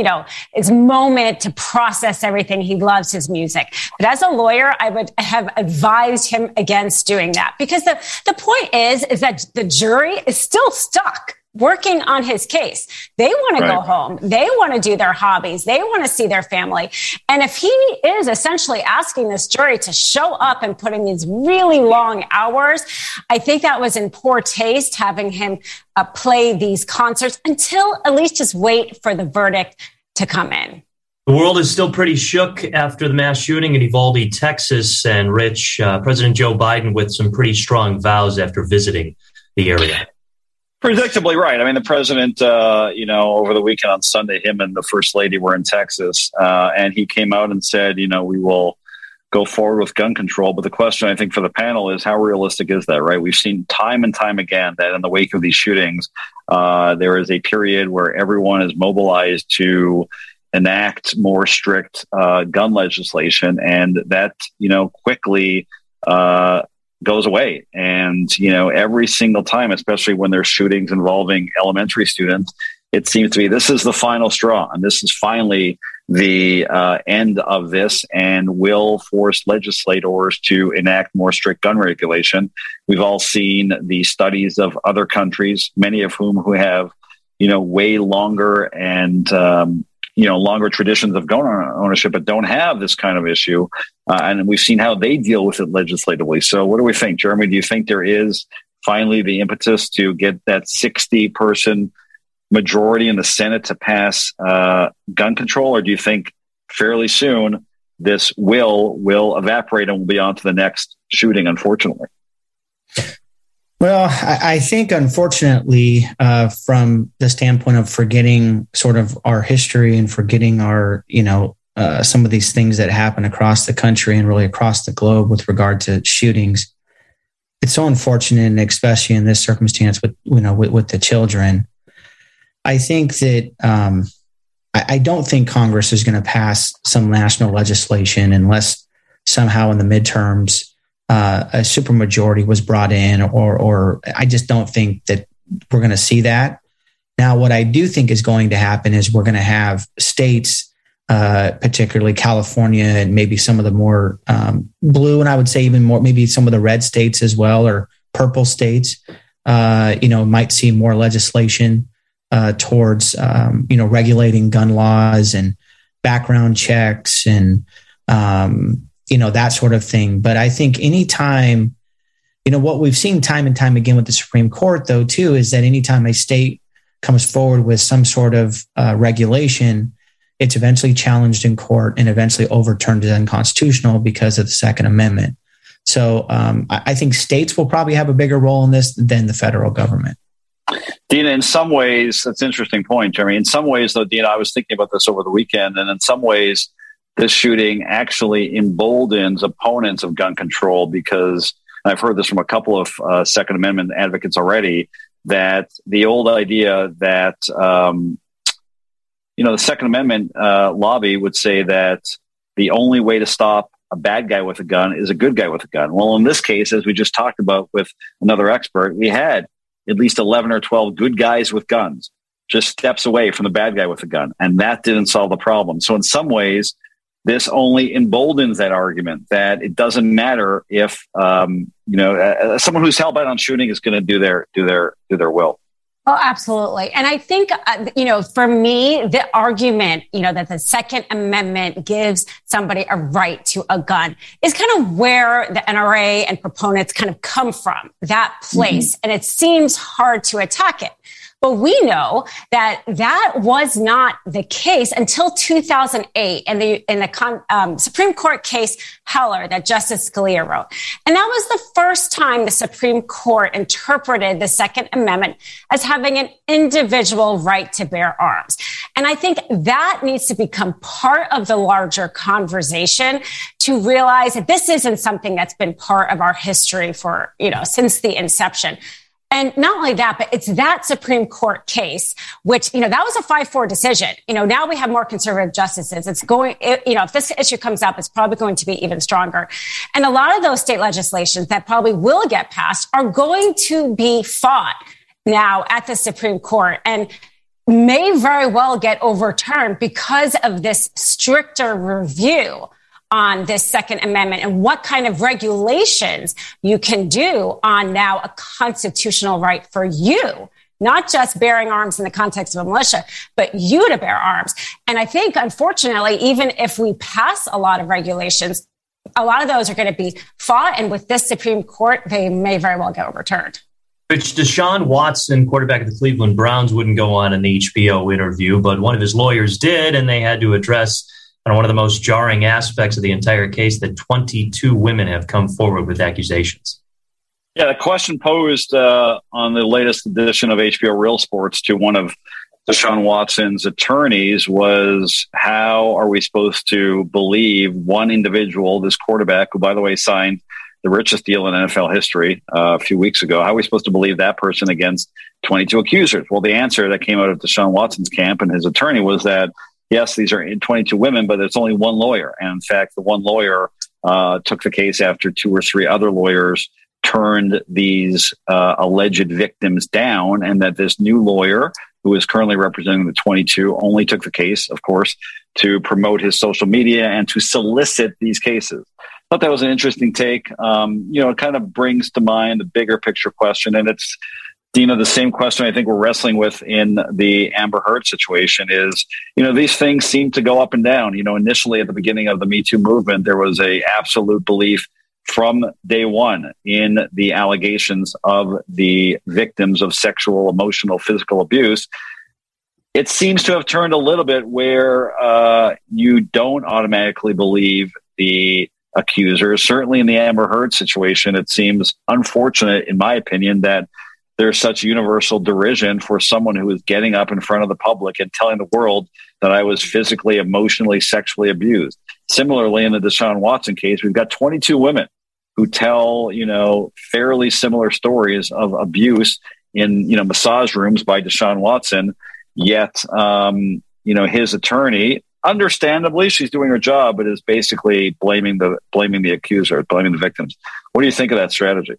you know, his moment to process everything. He loves his music. But as a lawyer, I would have advised him against doing that because the, the point is, is that the jury is still stuck working on his case. They want to right. go home. They want to do their hobbies. They want to see their family. And if he is essentially asking this jury to show up and put in these really long hours, I think that was in poor taste having him uh, play these concerts until at least just wait for the verdict to come in. The world is still pretty shook after the mass shooting in Uvalde, Texas. And Rich, uh, President Joe Biden with some pretty strong vows after visiting the area. Predictably right. I mean, the president, uh, you know, over the weekend on Sunday, him and the first lady were in Texas, uh, and he came out and said, you know, we will go forward with gun control. But the question I think for the panel is how realistic is that, right? We've seen time and time again that in the wake of these shootings, uh, there is a period where everyone is mobilized to enact more strict uh, gun legislation, and that, you know, quickly uh, goes away. And, you know, every single time, especially when there's shootings involving elementary students, it seems to be this is the final straw. And this is finally the uh, end of this and will force legislators to enact more strict gun regulation. We've all seen the studies of other countries, many of whom who have, you know, way longer and um, you know longer traditions of gun ownership, but don't have this kind of issue. Uh, and we've seen how they deal with it legislatively. So, what do we think, Jeremy? Do you think there is finally the impetus to get that sixty-person majority in the Senate to pass uh, gun control, or do you think fairly soon this will will evaporate and we'll be on to the next shooting? Unfortunately. Well, I, think, unfortunately, uh, from the standpoint of forgetting sort of our history and forgetting our, you know, uh, some of these things that happen across the country and really across the globe with regard to shootings, it's so unfortunate, and especially in this circumstance with, you know, with, with the children. I think that um, I, I don't think Congress is going to pass some national legislation unless somehow in the midterms uh, a supermajority was brought in, or or I just don't think that we're going to see that. Now, what I do think is going to happen is we're going to have states, uh, particularly California and maybe some of the more um, blue, and I would say even more, maybe some of the red states as well, or purple states. Uh, you know, might see more legislation uh, towards um, you know regulating gun laws and background checks and um, you know, that sort of thing. But I think anytime, you know, what we've seen time and time again with the Supreme Court, though, too, is that anytime a state comes forward with some sort of uh, regulation, it's eventually challenged in court and eventually overturned as unconstitutional because of the Second Amendment. So um, I think states will probably have a bigger role in this than the federal government. Dina, in some ways, that's an interesting point, Jeremy. In some ways, though, Dina, I was thinking about this over the weekend, and in some ways, this shooting actually emboldens opponents of gun control because I've heard this from a couple of uh, Second Amendment advocates already that the old idea that um, you know, the Second Amendment uh, lobby would say that the only way to stop a bad guy with a gun is a good guy with a gun. Well, in this case, as we just talked about with another expert, we had at least 11 or 12 good guys with guns, just steps away from the bad guy with a gun. And that didn't solve the problem. So, in some ways, this only emboldens that argument that it doesn't matter if um, you know uh, someone who's hell bent on shooting is going to do their do their do their will. Oh, absolutely. And I think, uh, you know, for me, the argument, you know, that the Second Amendment gives somebody a right to a gun is kind of where the NRA and proponents kind of come from, that place. Mm-hmm. And it seems hard to attack it. But we know that that was not the case until 2008 in the, in the um, Supreme Court case Heller that Justice Scalia wrote. And that was the first time the Supreme Court interpreted the Second Amendment as having an individual right to bear arms. And I think that needs to become part of the larger conversation to realize that this isn't something that's been part of our history for, you know, since the inception. And not only that, but it's that Supreme Court case, which, you know, that was a 5-4 decision. You know, now we have more conservative justices. It's going, it, you know, if this issue comes up, it's probably going to be even stronger. And a lot of those state legislations that probably will get passed are going to be fought now at the Supreme Court and may very well get overturned because of this stricter review on this Second Amendment and what kind of regulations you can do on now a constitutional right for you not just bearing arms in the context of a militia, but you to bear arms. And I think, unfortunately, even if we pass a lot of regulations, a lot of those are going to be fought. And with this Supreme Court, they may very well get overturned. Which Deshaun Watson, quarterback of the Cleveland Browns, wouldn't go on an HBO interview, but one of his lawyers did, and they had to address and one of the most jarring aspects of the entire case that 22 women have come forward with accusations. Yeah, the question posed uh, on the latest edition of HBO Real Sports to one of Deshaun Watson's attorneys was how are we supposed to believe one individual, this quarterback, who, by the way, signed the richest deal in NFL history uh, a few weeks ago, how are we supposed to believe that person against 22 accusers? Well, the answer that came out of Deshaun Watson's camp and his attorney was that yes, these are 22 women, but there's only one lawyer. And in fact, the one lawyer uh, took the case after two or three other lawyers turned these uh, alleged victims down, and that this new lawyer, who is currently representing the 22, only took the case, of course, to promote his social media and to solicit these cases. Thought that was an interesting take. Um, you know, it kind of brings to mind the bigger picture question, and it's Dina, the same question I think we're wrestling with in the Amber Heard situation is, you know, these things seem to go up and down. You know, initially at the beginning of the Me Too movement, there was a absolute belief from day one in the allegations of the victims of sexual, emotional, physical abuse. It seems to have turned a little bit where uh, you don't automatically believe the accusers. Certainly in the Amber Heard situation, it seems unfortunate, in my opinion, that there's such universal derision for someone who is getting up in front of the public and telling the world that I was physically, emotionally, sexually abused. Similarly, in the Deshaun Watson case, we've got 22 women who tell, you know, fairly similar stories of abuse in, you know, massage rooms by Deshaun Watson. Yet, um, you know, his attorney, understandably, she's doing her job, but is basically blaming the blaming the accuser, blaming the victims. What do you think of that strategy?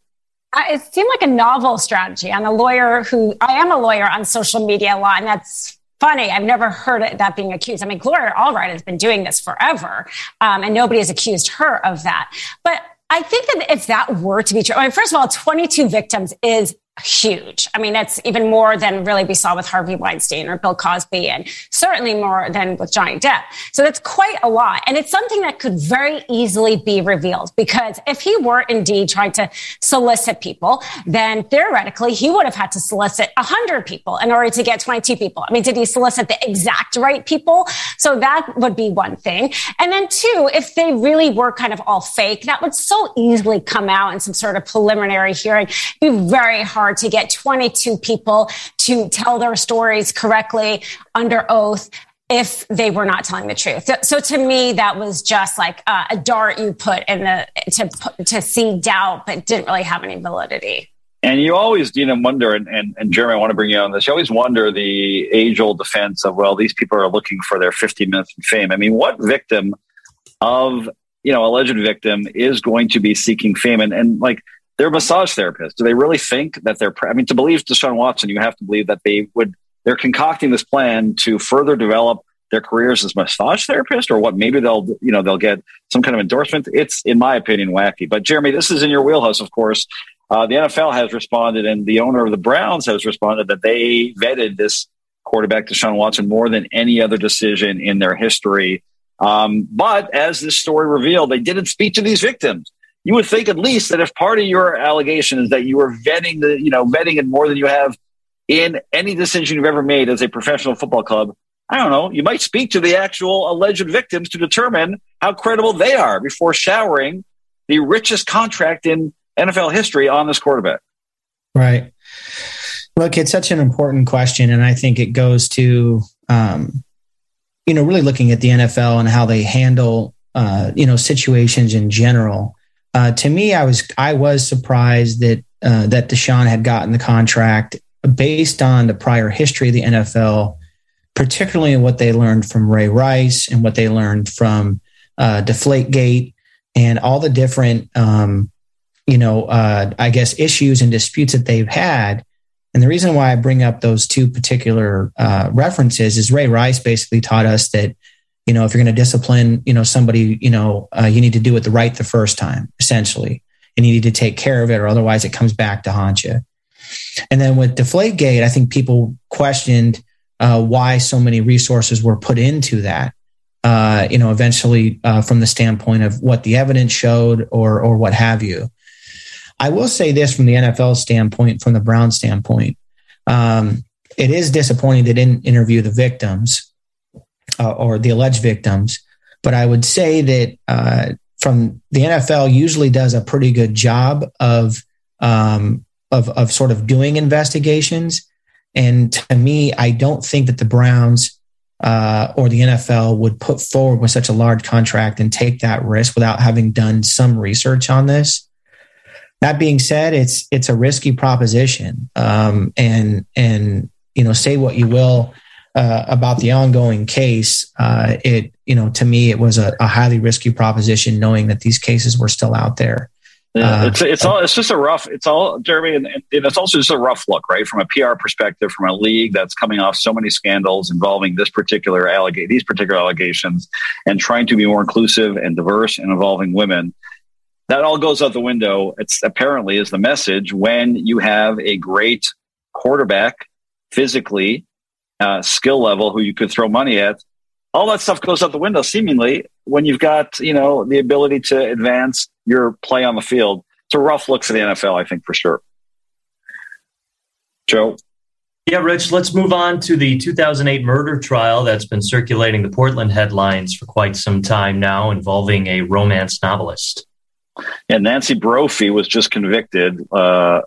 It seemed like a novel strategy. I'm a lawyer who I am a lawyer on social media law, and that's funny. I've never heard that being accused. I mean, Gloria Allred has been doing this forever, um, and nobody has accused her of that. But I think that if that were to be true, I mean, first of all, 22 victims is huge. I mean, that's even more than really we saw with Harvey Weinstein or Bill Cosby, and certainly more than with Johnny Depp. So that's quite a lot. And it's something that could very easily be revealed because if he were indeed trying to solicit people, then theoretically he would have had to solicit 100 people in order to get 22 people. I mean, did he solicit the exact right people? So that would be one thing. And then two, if they really were kind of all fake, that would so easily come out in some sort of preliminary hearing. It'd be very hard hard to get 22 people to tell their stories correctly under oath if they were not telling the truth. So, so to me, that was just like uh, a dart you put in the to to see doubt, but didn't really have any validity. And you always, you know, wonder, and, and, and Jeremy, I want to bring you on this. You always wonder the age old defense of, well, these people are looking for their 15 minutes of fame. I mean, what victim of, you know, alleged victim is going to be seeking fame? And, and like, they're massage therapists. Do they really think that they're, I mean, to believe Deshaun Watson, you have to believe that they would, they're concocting this plan to further develop their careers as massage therapist or what maybe they'll you know they'll get some kind of endorsement it's in my opinion wacky but jeremy this is in your wheelhouse of course uh, the NFL has responded, and the owner of the Browns has responded that they vetted this quarterback, Deshaun Watson, more than any other decision in their history. Um, but as this story revealed, they didn't speak to these victims. You would think at least that if part of your allegation is that you were vetting the, you know, vetting it more than you have in any decision you've ever made as a professional football club, I don't know, you might speak to the actual alleged victims to determine how credible they are before showering the richest contract in NFL history on this quarterback? Right. Look, it's such an important question, and I think it goes to um, you know really looking at the NFL and how they handle uh, you know situations in general. Uh, to me, I was I was surprised that uh, that Deshaun had gotten the contract based on the prior history of the NFL, particularly what they learned from Ray Rice and what they learned from uh, Deflategate and all the different um, you know, uh, I guess issues and disputes that they've had. And the reason why I bring up those two particular uh, references is Ray Rice basically taught us that, you know, if you're going to discipline, you know, somebody, you know, uh, you need to do it the right the first time, essentially, and you need to take care of it, or otherwise it comes back to haunt you. And then with Deflategate, I think people questioned uh, why so many resources were put into that. Uh, you know, eventually uh, from the standpoint of what the evidence showed, or or what have you. I will say this from the NFL standpoint, from the Brown standpoint. Um, it is disappointing they didn't interview the victims uh, or the alleged victims, but I would say that uh, from the NFL usually does a pretty good job of um, of of sort of doing investigations. And to me, I don't think that the Browns uh, or the NFL would put forward with such a large contract and take that risk without having done some research on this. That being said, it's it's a risky proposition, um, and and you know say what you will uh, about the ongoing case. Uh, it you know to me it was a, a, highly risky proposition, knowing that these cases were still out there. Yeah, uh, it's it's all it's just a rough it's all Jeremy and, and, it's also just a rough look right from a PR perspective from a league that's coming off so many scandals involving this particular allegation these particular allegations and trying to be more inclusive and diverse and involving women that all goes out the window. It's apparently is the message when you have a great quarterback physically, uh, skill level who you could throw money at. All that stuff goes out the window seemingly when you've got, you know, the ability to advance your play on the field. It's a rough look for the NFL, I think, for sure. Joe? Yeah, Rich, let's move on to the 2008 murder trial that's been circulating the Portland headlines for quite some time now, involving a romance novelist. And Nancy Brophy was just convicted uh,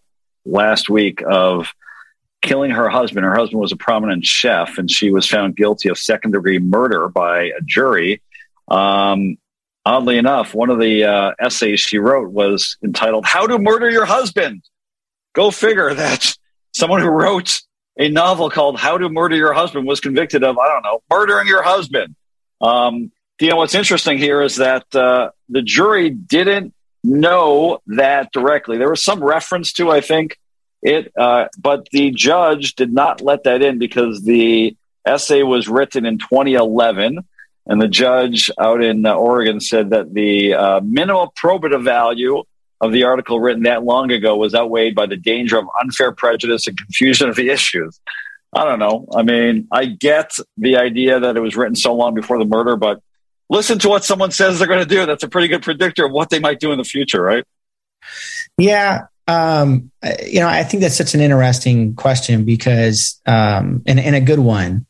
last week of killing her husband. Her husband was a prominent chef, and she was found guilty of second degree murder by a jury. Um, oddly enough, one of the uh, essays she wrote was entitled "How to Murder Your Husband." Go figure that someone who wrote a novel called "How to Murder Your Husband" was convicted of I don't know murdering your husband. Um, you know what's interesting here is that uh, the jury didn't know that directly. There was some reference to, I think, it, uh, but the judge did not let that in because the essay was written in 2011. And the judge out in uh, Oregon said that the uh, minimal probative value of the article written that long ago was outweighed by the danger of unfair prejudice and confusion of the issues. I don't know. I mean, I get the idea that it was written so long before the murder, but listen to what someone says they're going to do. That's a pretty good predictor of what they might do in the future, right? Yeah. Um, you know, I think that's such an interesting question because, um, and, and a good one.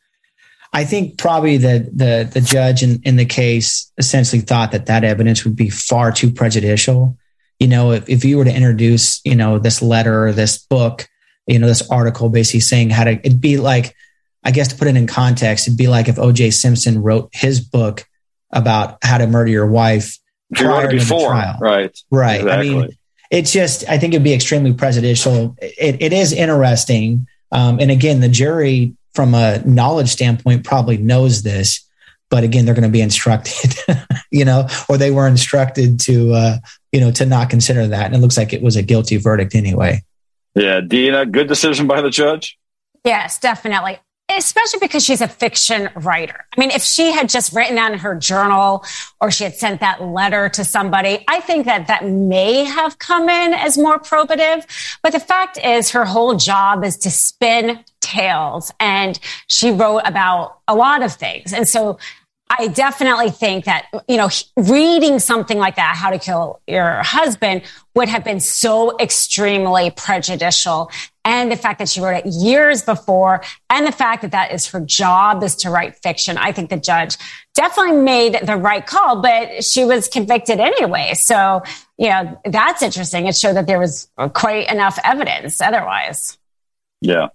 I think probably the the the judge in, in the case essentially thought that that evidence would be far too prejudicial. You know, if, if you were to introduce, you know, this letter or this book, you know, this article basically saying how to, it'd be like, I guess to put it in context, it'd be like if OJ Simpson wrote his book about how to murder your wife prior to the trial. Right. Right. Exactly. I mean, it's just I think it'd be extremely prejudicial. It, it is interesting, um, and again, the jury from a knowledge standpoint probably knows this, but again, they're going to be instructed, <laughs> you know, or they were instructed to, uh, you know, to not consider that, and it looks like it was a guilty verdict anyway. Yeah, Dina, good decision by the judge. Yes, definitely especially because she's a fiction writer. I mean, if she had just written that in her journal or she had sent that letter to somebody, I think that that may have come in as more probative. But the fact is, her whole job is to spin tales and she wrote about a lot of things. And so I definitely think that, you know, reading something like that, how to kill your husband would have been so extremely prejudicial. And the fact that she wrote it years before and the fact that that is her job is to write fiction. I think the judge definitely made the right call, but she was convicted anyway. So, you know, that's interesting. It showed that there was quite enough evidence otherwise. Yeah.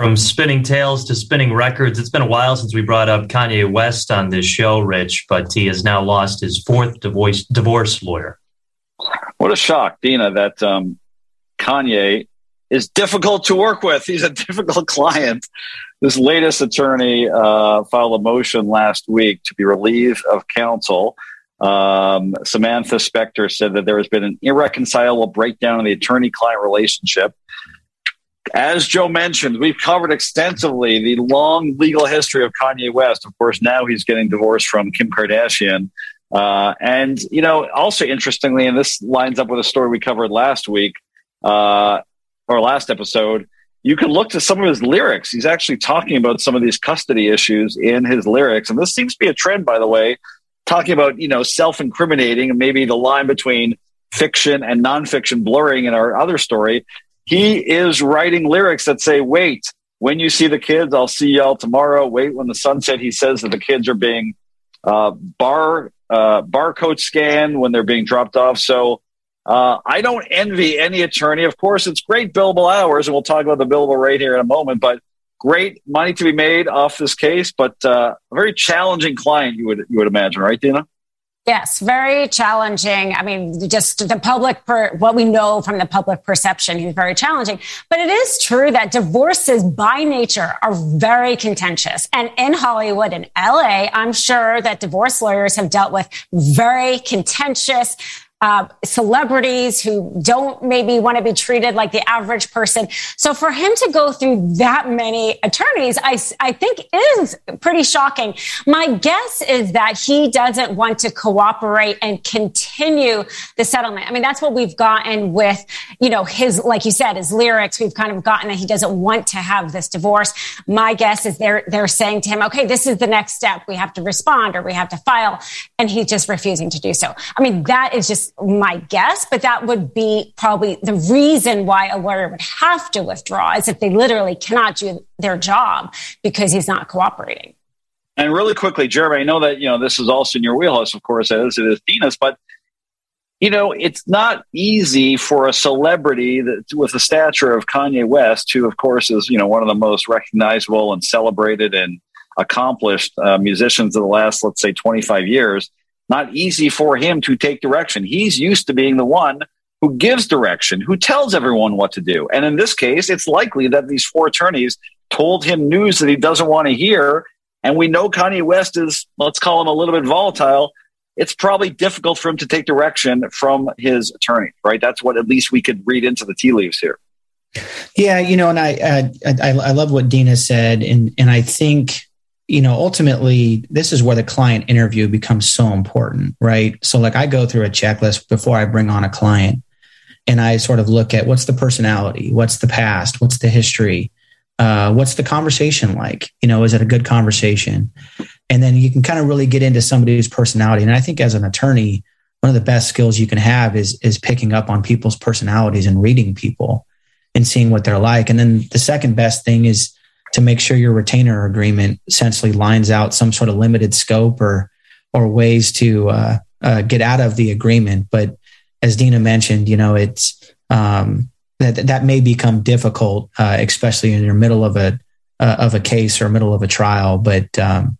From spinning tales to spinning records, it's been a while since we brought up Kanye West on this show, Rich, but he has now lost his fourth divorce, divorce lawyer. What a shock, Dina, that um, Kanye is difficult to work with. He's a <laughs> difficult client. This latest attorney uh, filed a motion last week to be relieved of counsel. Um, Samantha Spector said that there has been an irreconcilable breakdown in the attorney client relationship as Joe mentioned, we've covered extensively the long legal history of Kanye West. Of course, now he's getting divorced from Kim Kardashian. Uh, and, you know, also interestingly, and this lines up with a story we covered last week uh, or last episode, you can look to some of his lyrics. He's actually talking about some of these custody issues in his lyrics. And this seems to be a trend, by the way, talking about, you know, self incriminating and maybe the line between fiction and nonfiction blurring in our other story. He is writing lyrics that say, wait, when you see the kids, I'll see y'all tomorrow. Wait, when the sunset, he says that the kids are being uh, bar uh, barcode scanned when they're being dropped off. So uh, I don't envy any attorney. Of course, it's great billable hours, and we'll talk about the billable rate here in a moment. But great money to be made off this case, but uh, a very challenging client. You would you would imagine, right, Dina? Yes, very challenging. I mean, just the public, per, what we know from the public perception, he's very challenging. But it is true that divorces by nature are very contentious. And in Hollywood and LA, I'm sure that divorce lawyers have dealt with very contentious uh, celebrities who don't maybe want to be treated like the average person. So for him to go through that many attorneys, I, I think is pretty shocking. My guess is that he doesn't want to cooperate and continue the settlement. I mean, that's what we've gotten with, you know, his, like you said, his lyrics. We've kind of gotten that he doesn't want to have this divorce. My guess is they're, they're saying to him, okay, this is the next step. We have to respond or we have to file. And he's just refusing to do so. I mean, that is just my guess, but that would be probably the reason why a lawyer would have to withdraw is if they literally cannot do their job because he's not cooperating. And really quickly, Jeremy, I know that you know this is also in your wheelhouse, of course, as it is Dina's, but you know it's not easy for a celebrity that, with the stature of Kanye West, who of course is you know one of the most recognizable and celebrated and accomplished uh, musicians of the last, let's say, 25 years not easy for him to take direction. He's used to being the one who gives direction, who tells everyone what to do. And in this case, it's likely that these four attorneys told him news that he doesn't want to hear. And we know Kanye West is, let's call him a little bit volatile. It's probably difficult for him to take direction from his attorney, right? That's what at least we could read into the tea leaves here. Yeah, you know, and I I, I love what Dina said, and and I think you know, ultimately, this is where the client interview becomes so important, right? So, like, I go through a checklist before I bring on a client and I sort of look at what's the personality, what's the past, what's the history, uh, what's the conversation like? You know, is it a good conversation? And then you can kind of really get into somebody's personality. And I think as an attorney, one of the best skills you can have is is picking up on people's personalities and reading people and seeing what they're like. And then the second best thing is to make sure your retainer agreement essentially lines out some sort of limited scope or or ways to uh, uh, get out of the agreement. But as Dina mentioned, you know, it's um, that that may become difficult, uh, especially in the middle of a uh, of a case or middle of a trial. But um,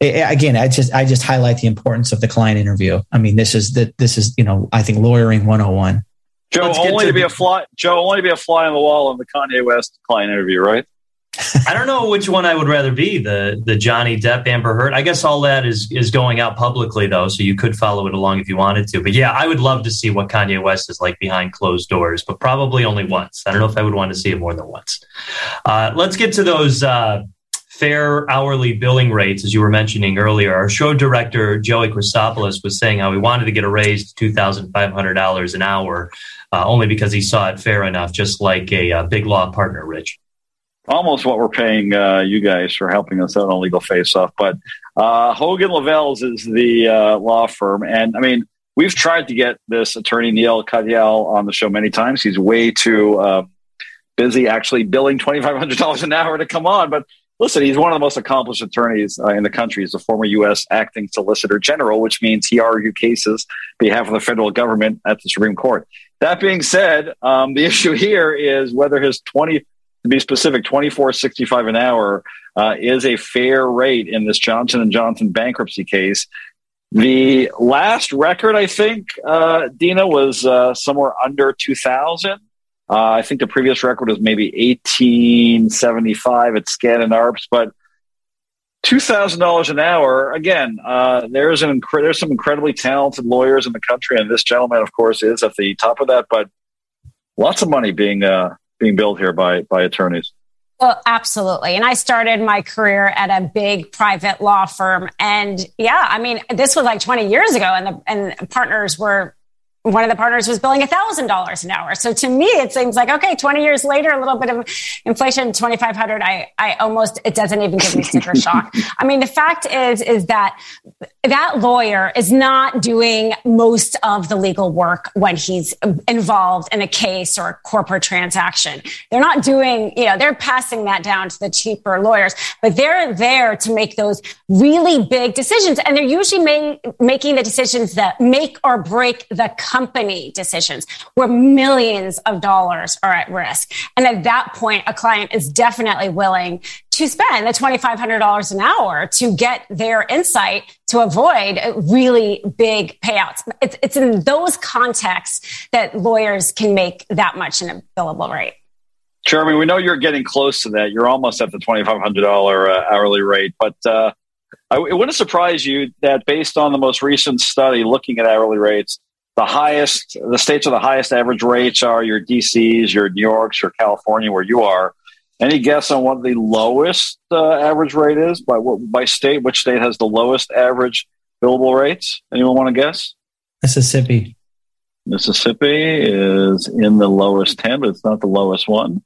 again, I just I just highlight the importance of the client interview. I mean, this is that this is you know I think lawyering 101. Joe, Let's only to, to be a fly. Joe, only to be a fly on the wall in the Kanye West client interview, right? I don't know which one I would rather be the the Johnny Depp Amber Heard. I guess all that is is going out publicly though, so you could follow it along if you wanted to. But yeah, I would love to see what Kanye West is like behind closed doors, but probably only once. I don't know if I would want to see it more than once. Uh, let's get to those uh, fair hourly billing rates, as you were mentioning earlier. Our show director Joey Christopoulos was saying how he wanted to get a raise to two thousand five hundred dollars an hour, uh, only because he saw it fair enough, just like a, a uh, big law partner, Rich almost what we're paying uh, you guys for helping us out on Legal Face Off. But uh, Hogan Lovells is the uh, law firm. And I mean, we've tried to get this attorney, Neil Katyal, on the show many times. He's way too um, busy actually billing $2,500 an hour to come on. But listen, he's one of the most accomplished attorneys uh, in the country. He's a former U.S. acting solicitor general, which means he argued cases behalf of the federal government at the Supreme Court. That being said, um, the <laughs> issue here is whether his 20 to be specific, twenty four sixty five an hour uh, is a fair rate in this Johnson and Johnson bankruptcy case. The last record, I think, uh, Dina was uh, somewhere under two thousand. Uh, I think the previous record was maybe eighteen seventy five at Skadden Arps, but two thousand dollars an hour. Again, uh, there's an there's some incredibly talented lawyers in the country, and this gentleman, of course, is at the top of that. But lots of money being uh, being built here by by attorneys. Well, absolutely. And I started my career at a big private law firm. And yeah, I mean, this was like 20 years ago and the, and partners were one of the partners was billing $1,000 an hour. So to me, it seems like, okay, 20 years later, a little bit of inflation, 2,500. I, I almost, it doesn't even give me sticker <laughs> shock. I mean, the fact is, is that that lawyer is not doing most of the legal work when he's involved in a case or a corporate transaction. They're not doing, you know, they're passing that down to the cheaper lawyers, but they're there to make those really big decisions. And they're usually making the decisions that make or break the company decisions where millions of dollars are at risk. And at that point, a client is definitely willing to spend the $2,500 an hour to get their insight to avoid really big payouts. It's, it's in those contexts that lawyers can make that much in a billable rate. Mean, we know you're getting close to that. You're almost at the $2,500 uh, hourly rate, but uh, I, it wouldn't surprise you that based on the most recent study looking at hourly rates, the highest, the states with the highest average rates are your DCs, your New Yorks, your California, where you are. Any guess on what the lowest uh, average rate is by by state? Which state has the lowest average billable rates? Anyone want to guess? Mississippi. Mississippi is in the lowest ten, but it's not the lowest one.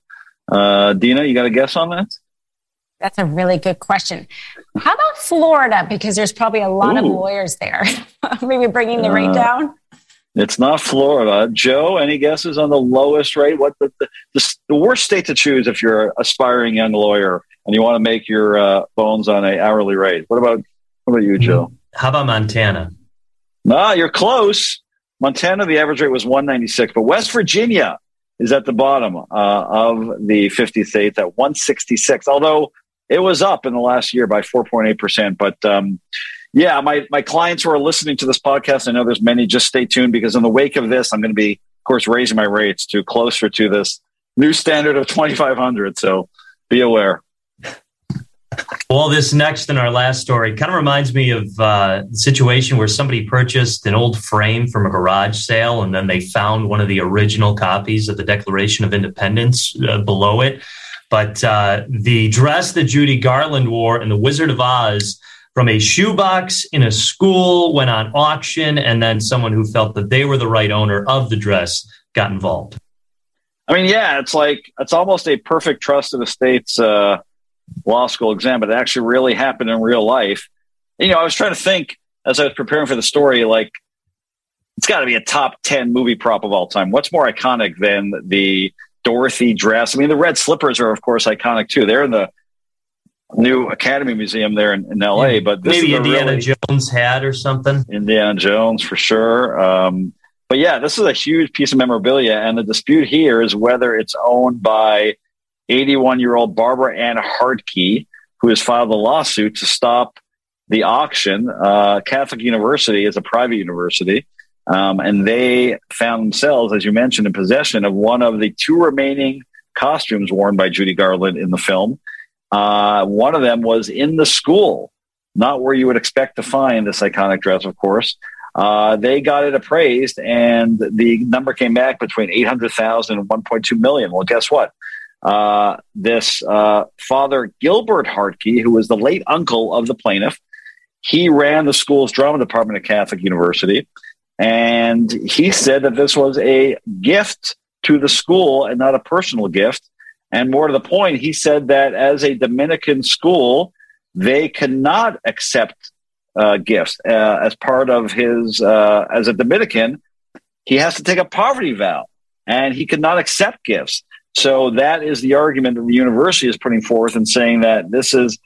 Uh, Dina, you got a guess on that? That's a really good question. How about Florida? Because there's probably a lot Ooh. of lawyers there. <laughs> Maybe bringing the rate uh, down. It's not Florida. Joe, any guesses on the lowest rate? What the, the, the worst state to choose if you're an aspiring young lawyer and you want to make your uh, bones on a hourly rate? What about what about you, Joe? How about Montana? Nah, you're close. Montana, the average rate was 196, but West Virginia is at the bottom uh, of the 50 states at 166. Although it was up in the last year by 4.8 percent, but um, yeah, my, my clients who are listening to this podcast, I know there's many, just stay tuned because in the wake of this, I'm going to be, of course, raising my rates to closer to this new standard of 2,500. So be aware. Well, this next and our last story kind of reminds me of uh, the situation where somebody purchased an old frame from a garage sale and then they found one of the original copies of the Declaration of Independence uh, below it. But uh, the dress that Judy Garland wore in The Wizard of Oz from a shoebox in a school, went on auction, and then someone who felt that they were the right owner of the dress got involved. I mean, yeah, it's like it's almost a perfect trust of the state's uh, law school exam, but it actually really happened in real life. You know, I was trying to think as I was preparing for the story, like it's got to be a top 10 movie prop of all time. What's more iconic than the Dorothy dress? I mean, the red slippers are, of course, iconic too. They're in the new Academy Museum there in, in LA. Yeah. But maybe Indiana really, Jones hat or something. Indiana Jones for sure. Um, but yeah, this is a huge piece of memorabilia, and the dispute here is whether it's owned by 81 year old Barbara Ann Hartke, who has filed a lawsuit to stop the auction, uh, Catholic University is a private university. Um, and they found themselves, as you mentioned, in possession of one of the two remaining costumes worn by Judy Garland in the film. Uh, one of them was in the school, not where you would expect to find this iconic dress, of course. Uh, they got it appraised, and the number came back between 800,000 and 1.2 million. Well, guess what? Uh, this uh, Father Gilbert Hartke, who was the late uncle of the plaintiff, he ran the school's drama department at Catholic University. And he said that this was a gift to the school and not a personal gift. And more to the point, he said that as a Dominican school, they cannot accept uh, gifts uh, as part of his, uh, as a Dominican, he has to take a poverty vow and he cannot accept gifts. So that is the argument that the university is putting forth and saying that this is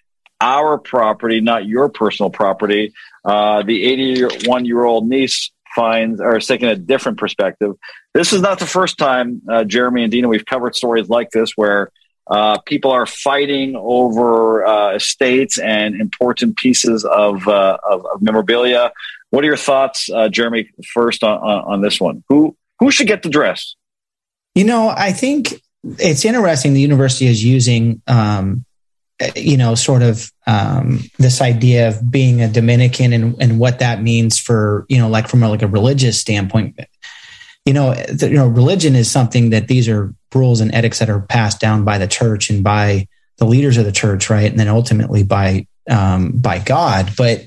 our property, not your personal property. Uh, the 81 year old niece finds or is taking a different perspective. This is not the first time, uh, Jeremy and Dina, we've covered stories like this where uh, people are fighting over uh, estates and important pieces of, uh, of, of, memorabilia. What are your thoughts, uh, Jeremy, first on, on, on, this one? Who, who should get the dress? You know, I think it's interesting the university is using um, you know, sort of um, this idea of being a Dominican and, and what that means for, you know, like from a, like a religious standpoint. You know, the, you know, religion is something that these are rules and ethics that are passed down by the church and by the leaders of the church, right, and then ultimately by um, by God. But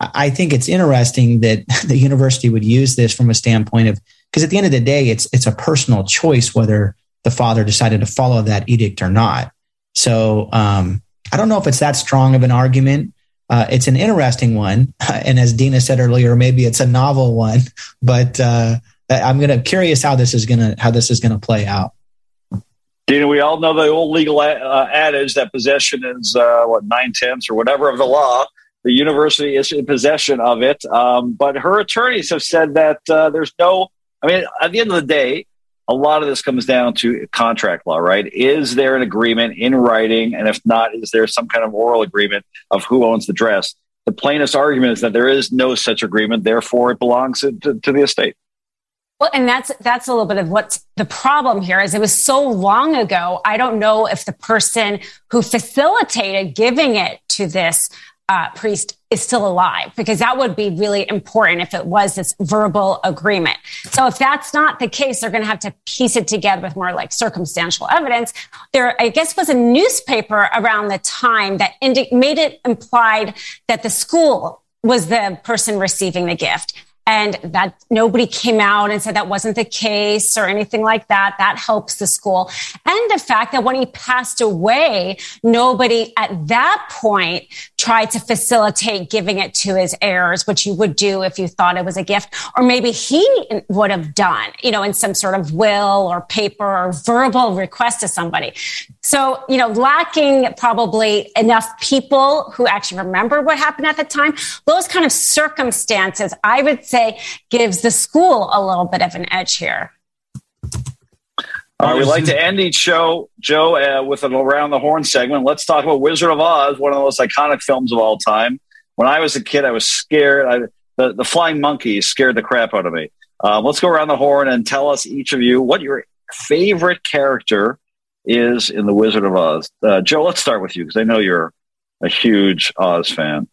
I think it's interesting that <laughs> the university would use this from a standpoint of because at the end of the day, it's it's a personal choice whether the father decided to follow that edict or not. So um, I don't know if it's that strong of an argument. Uh, it's an interesting one, <laughs> and as Dina said earlier, maybe it's a novel one. <laughs> But uh, I'm gonna curious how this is gonna how this is gonna play out. Dina, we all know the old legal uh, adage that possession is uh, what nine tenths or whatever of the law. The university is in possession of it, um, but her attorneys have said that uh, there's no. I mean, at the end of the day, a lot of this comes down to contract law, right? Is there an agreement in writing? And if not, is there some kind of oral agreement of who owns the dress? The plainest argument is that there is no such agreement, therefore it belongs to, to, to the estate. Well, and that's that's a little bit of what's the problem here is it was so long ago. I don't know if the person who facilitated giving it to this uh, priest is still alive because that would be really important if it was this verbal agreement. So if that's not the case, they're going to have to piece it together with more like circumstantial evidence. There, I guess, was a newspaper around the time that indi- made it implied that the school was the person receiving the gift and that nobody came out and said that wasn't the case or anything like that. That helps the school. And the fact that when he passed away, nobody at that point tried to facilitate giving it to his heirs, which you would do if you thought it was a gift, or maybe he would have done, you know, in some sort of will or paper or verbal request to somebody. So, you know, lacking probably enough people who actually remember what happened at the time, those kind of circumstances, I would say gives the school a little bit of an edge here. Uh, we like to end each show, Joe, uh, with an around the horn segment. Let's talk about Wizard of Oz, one of the most iconic films of all time. When I was a kid, I was scared. I, the, the flying monkeys scared the crap out of me. Uh, let's go around the horn and tell us each of you what your favorite character is in the Wizard of Oz. Uh, Joe, let's start with you because I know you're a huge Oz fan.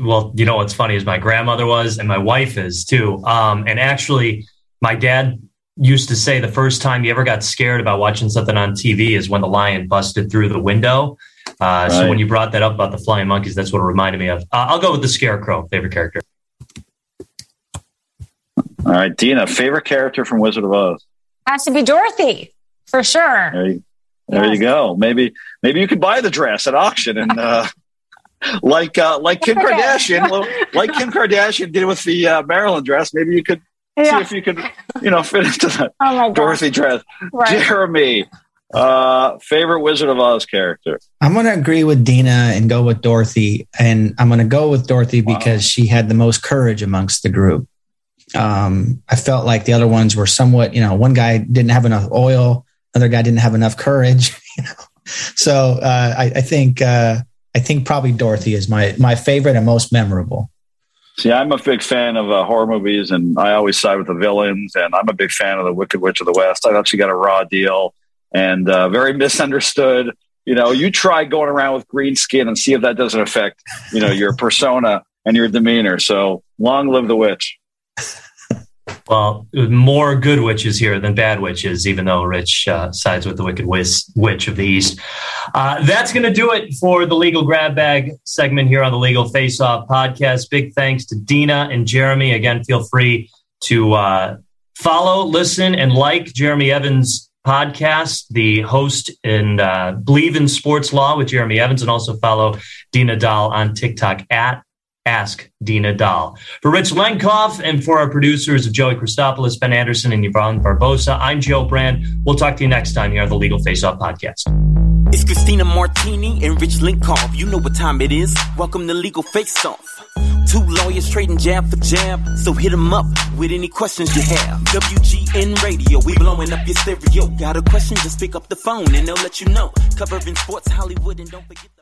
Well, you know what's funny is my grandmother was, and my wife is too. Um, and actually, my dad used to say the first time he ever got scared about watching something on TV is when the lion busted through the window. Uh, right. So when you brought that up about the flying monkeys, that's what it reminded me of. Uh, I'll go with the scarecrow, favorite character. All right, Dina, favorite character from Wizard of Oz has to be Dorothy for sure. There you, there yes. you go. Maybe maybe you could buy the dress at auction and. Uh, like uh, like Kim Kardashian, like Kim Kardashian did with the uh, Marilyn dress. Maybe you could yeah. see if you could, you know, fit into the oh Dorothy dress. Right. Jeremy, uh, favorite Wizard of Oz character? I'm going to agree with Dina and go with Dorothy. And I'm going to go with Dorothy wow. because she had the most courage amongst the group. Um, I felt like the other ones were somewhat, you know, one guy didn't have enough oil, another guy didn't have enough courage. <laughs> You know? So uh, I, I, think uh, I think probably Dorothy is my my favorite and most memorable. See, I'm a big fan of uh, horror movies, and I always side with the villains. And I'm a big fan of the Wicked Witch of the West. I thought she got a raw deal and uh, very misunderstood. You know, you try going around with green skin and see if that doesn't affect, you know, your persona and your demeanor. So long live the witch. <laughs> Well, more good witches here than bad witches, even though Rich uh, sides with the wicked witch of the East. Uh, that's going to do it for the legal grab bag segment here on the Legal Face Off podcast. Big thanks to Dina and Jeremy. Again, feel free to uh, follow, listen, and like Jeremy Evans' podcast, the host in uh, Believe in Sports Law with Jeremy Evans, and also follow Dina Doll on TikTok at Ask Dina Doll. For Rich Lenkov and for our producers of Joey Christopoulos, Ben Anderson, and Yvonne Barbosa, I'm Joe Brand. We'll talk to you next time here on the Legal Face Off podcast. It's Christina Martini and Rich Lenkov. You know what time it is. Welcome to Legal Face Off. Two lawyers trading jab for jab, so hit them up with any questions you have. WGN Radio, we blowing up your stereo. Got a question? Just pick up the phone and they'll let you know. Covering sports, Hollywood, and don't forget.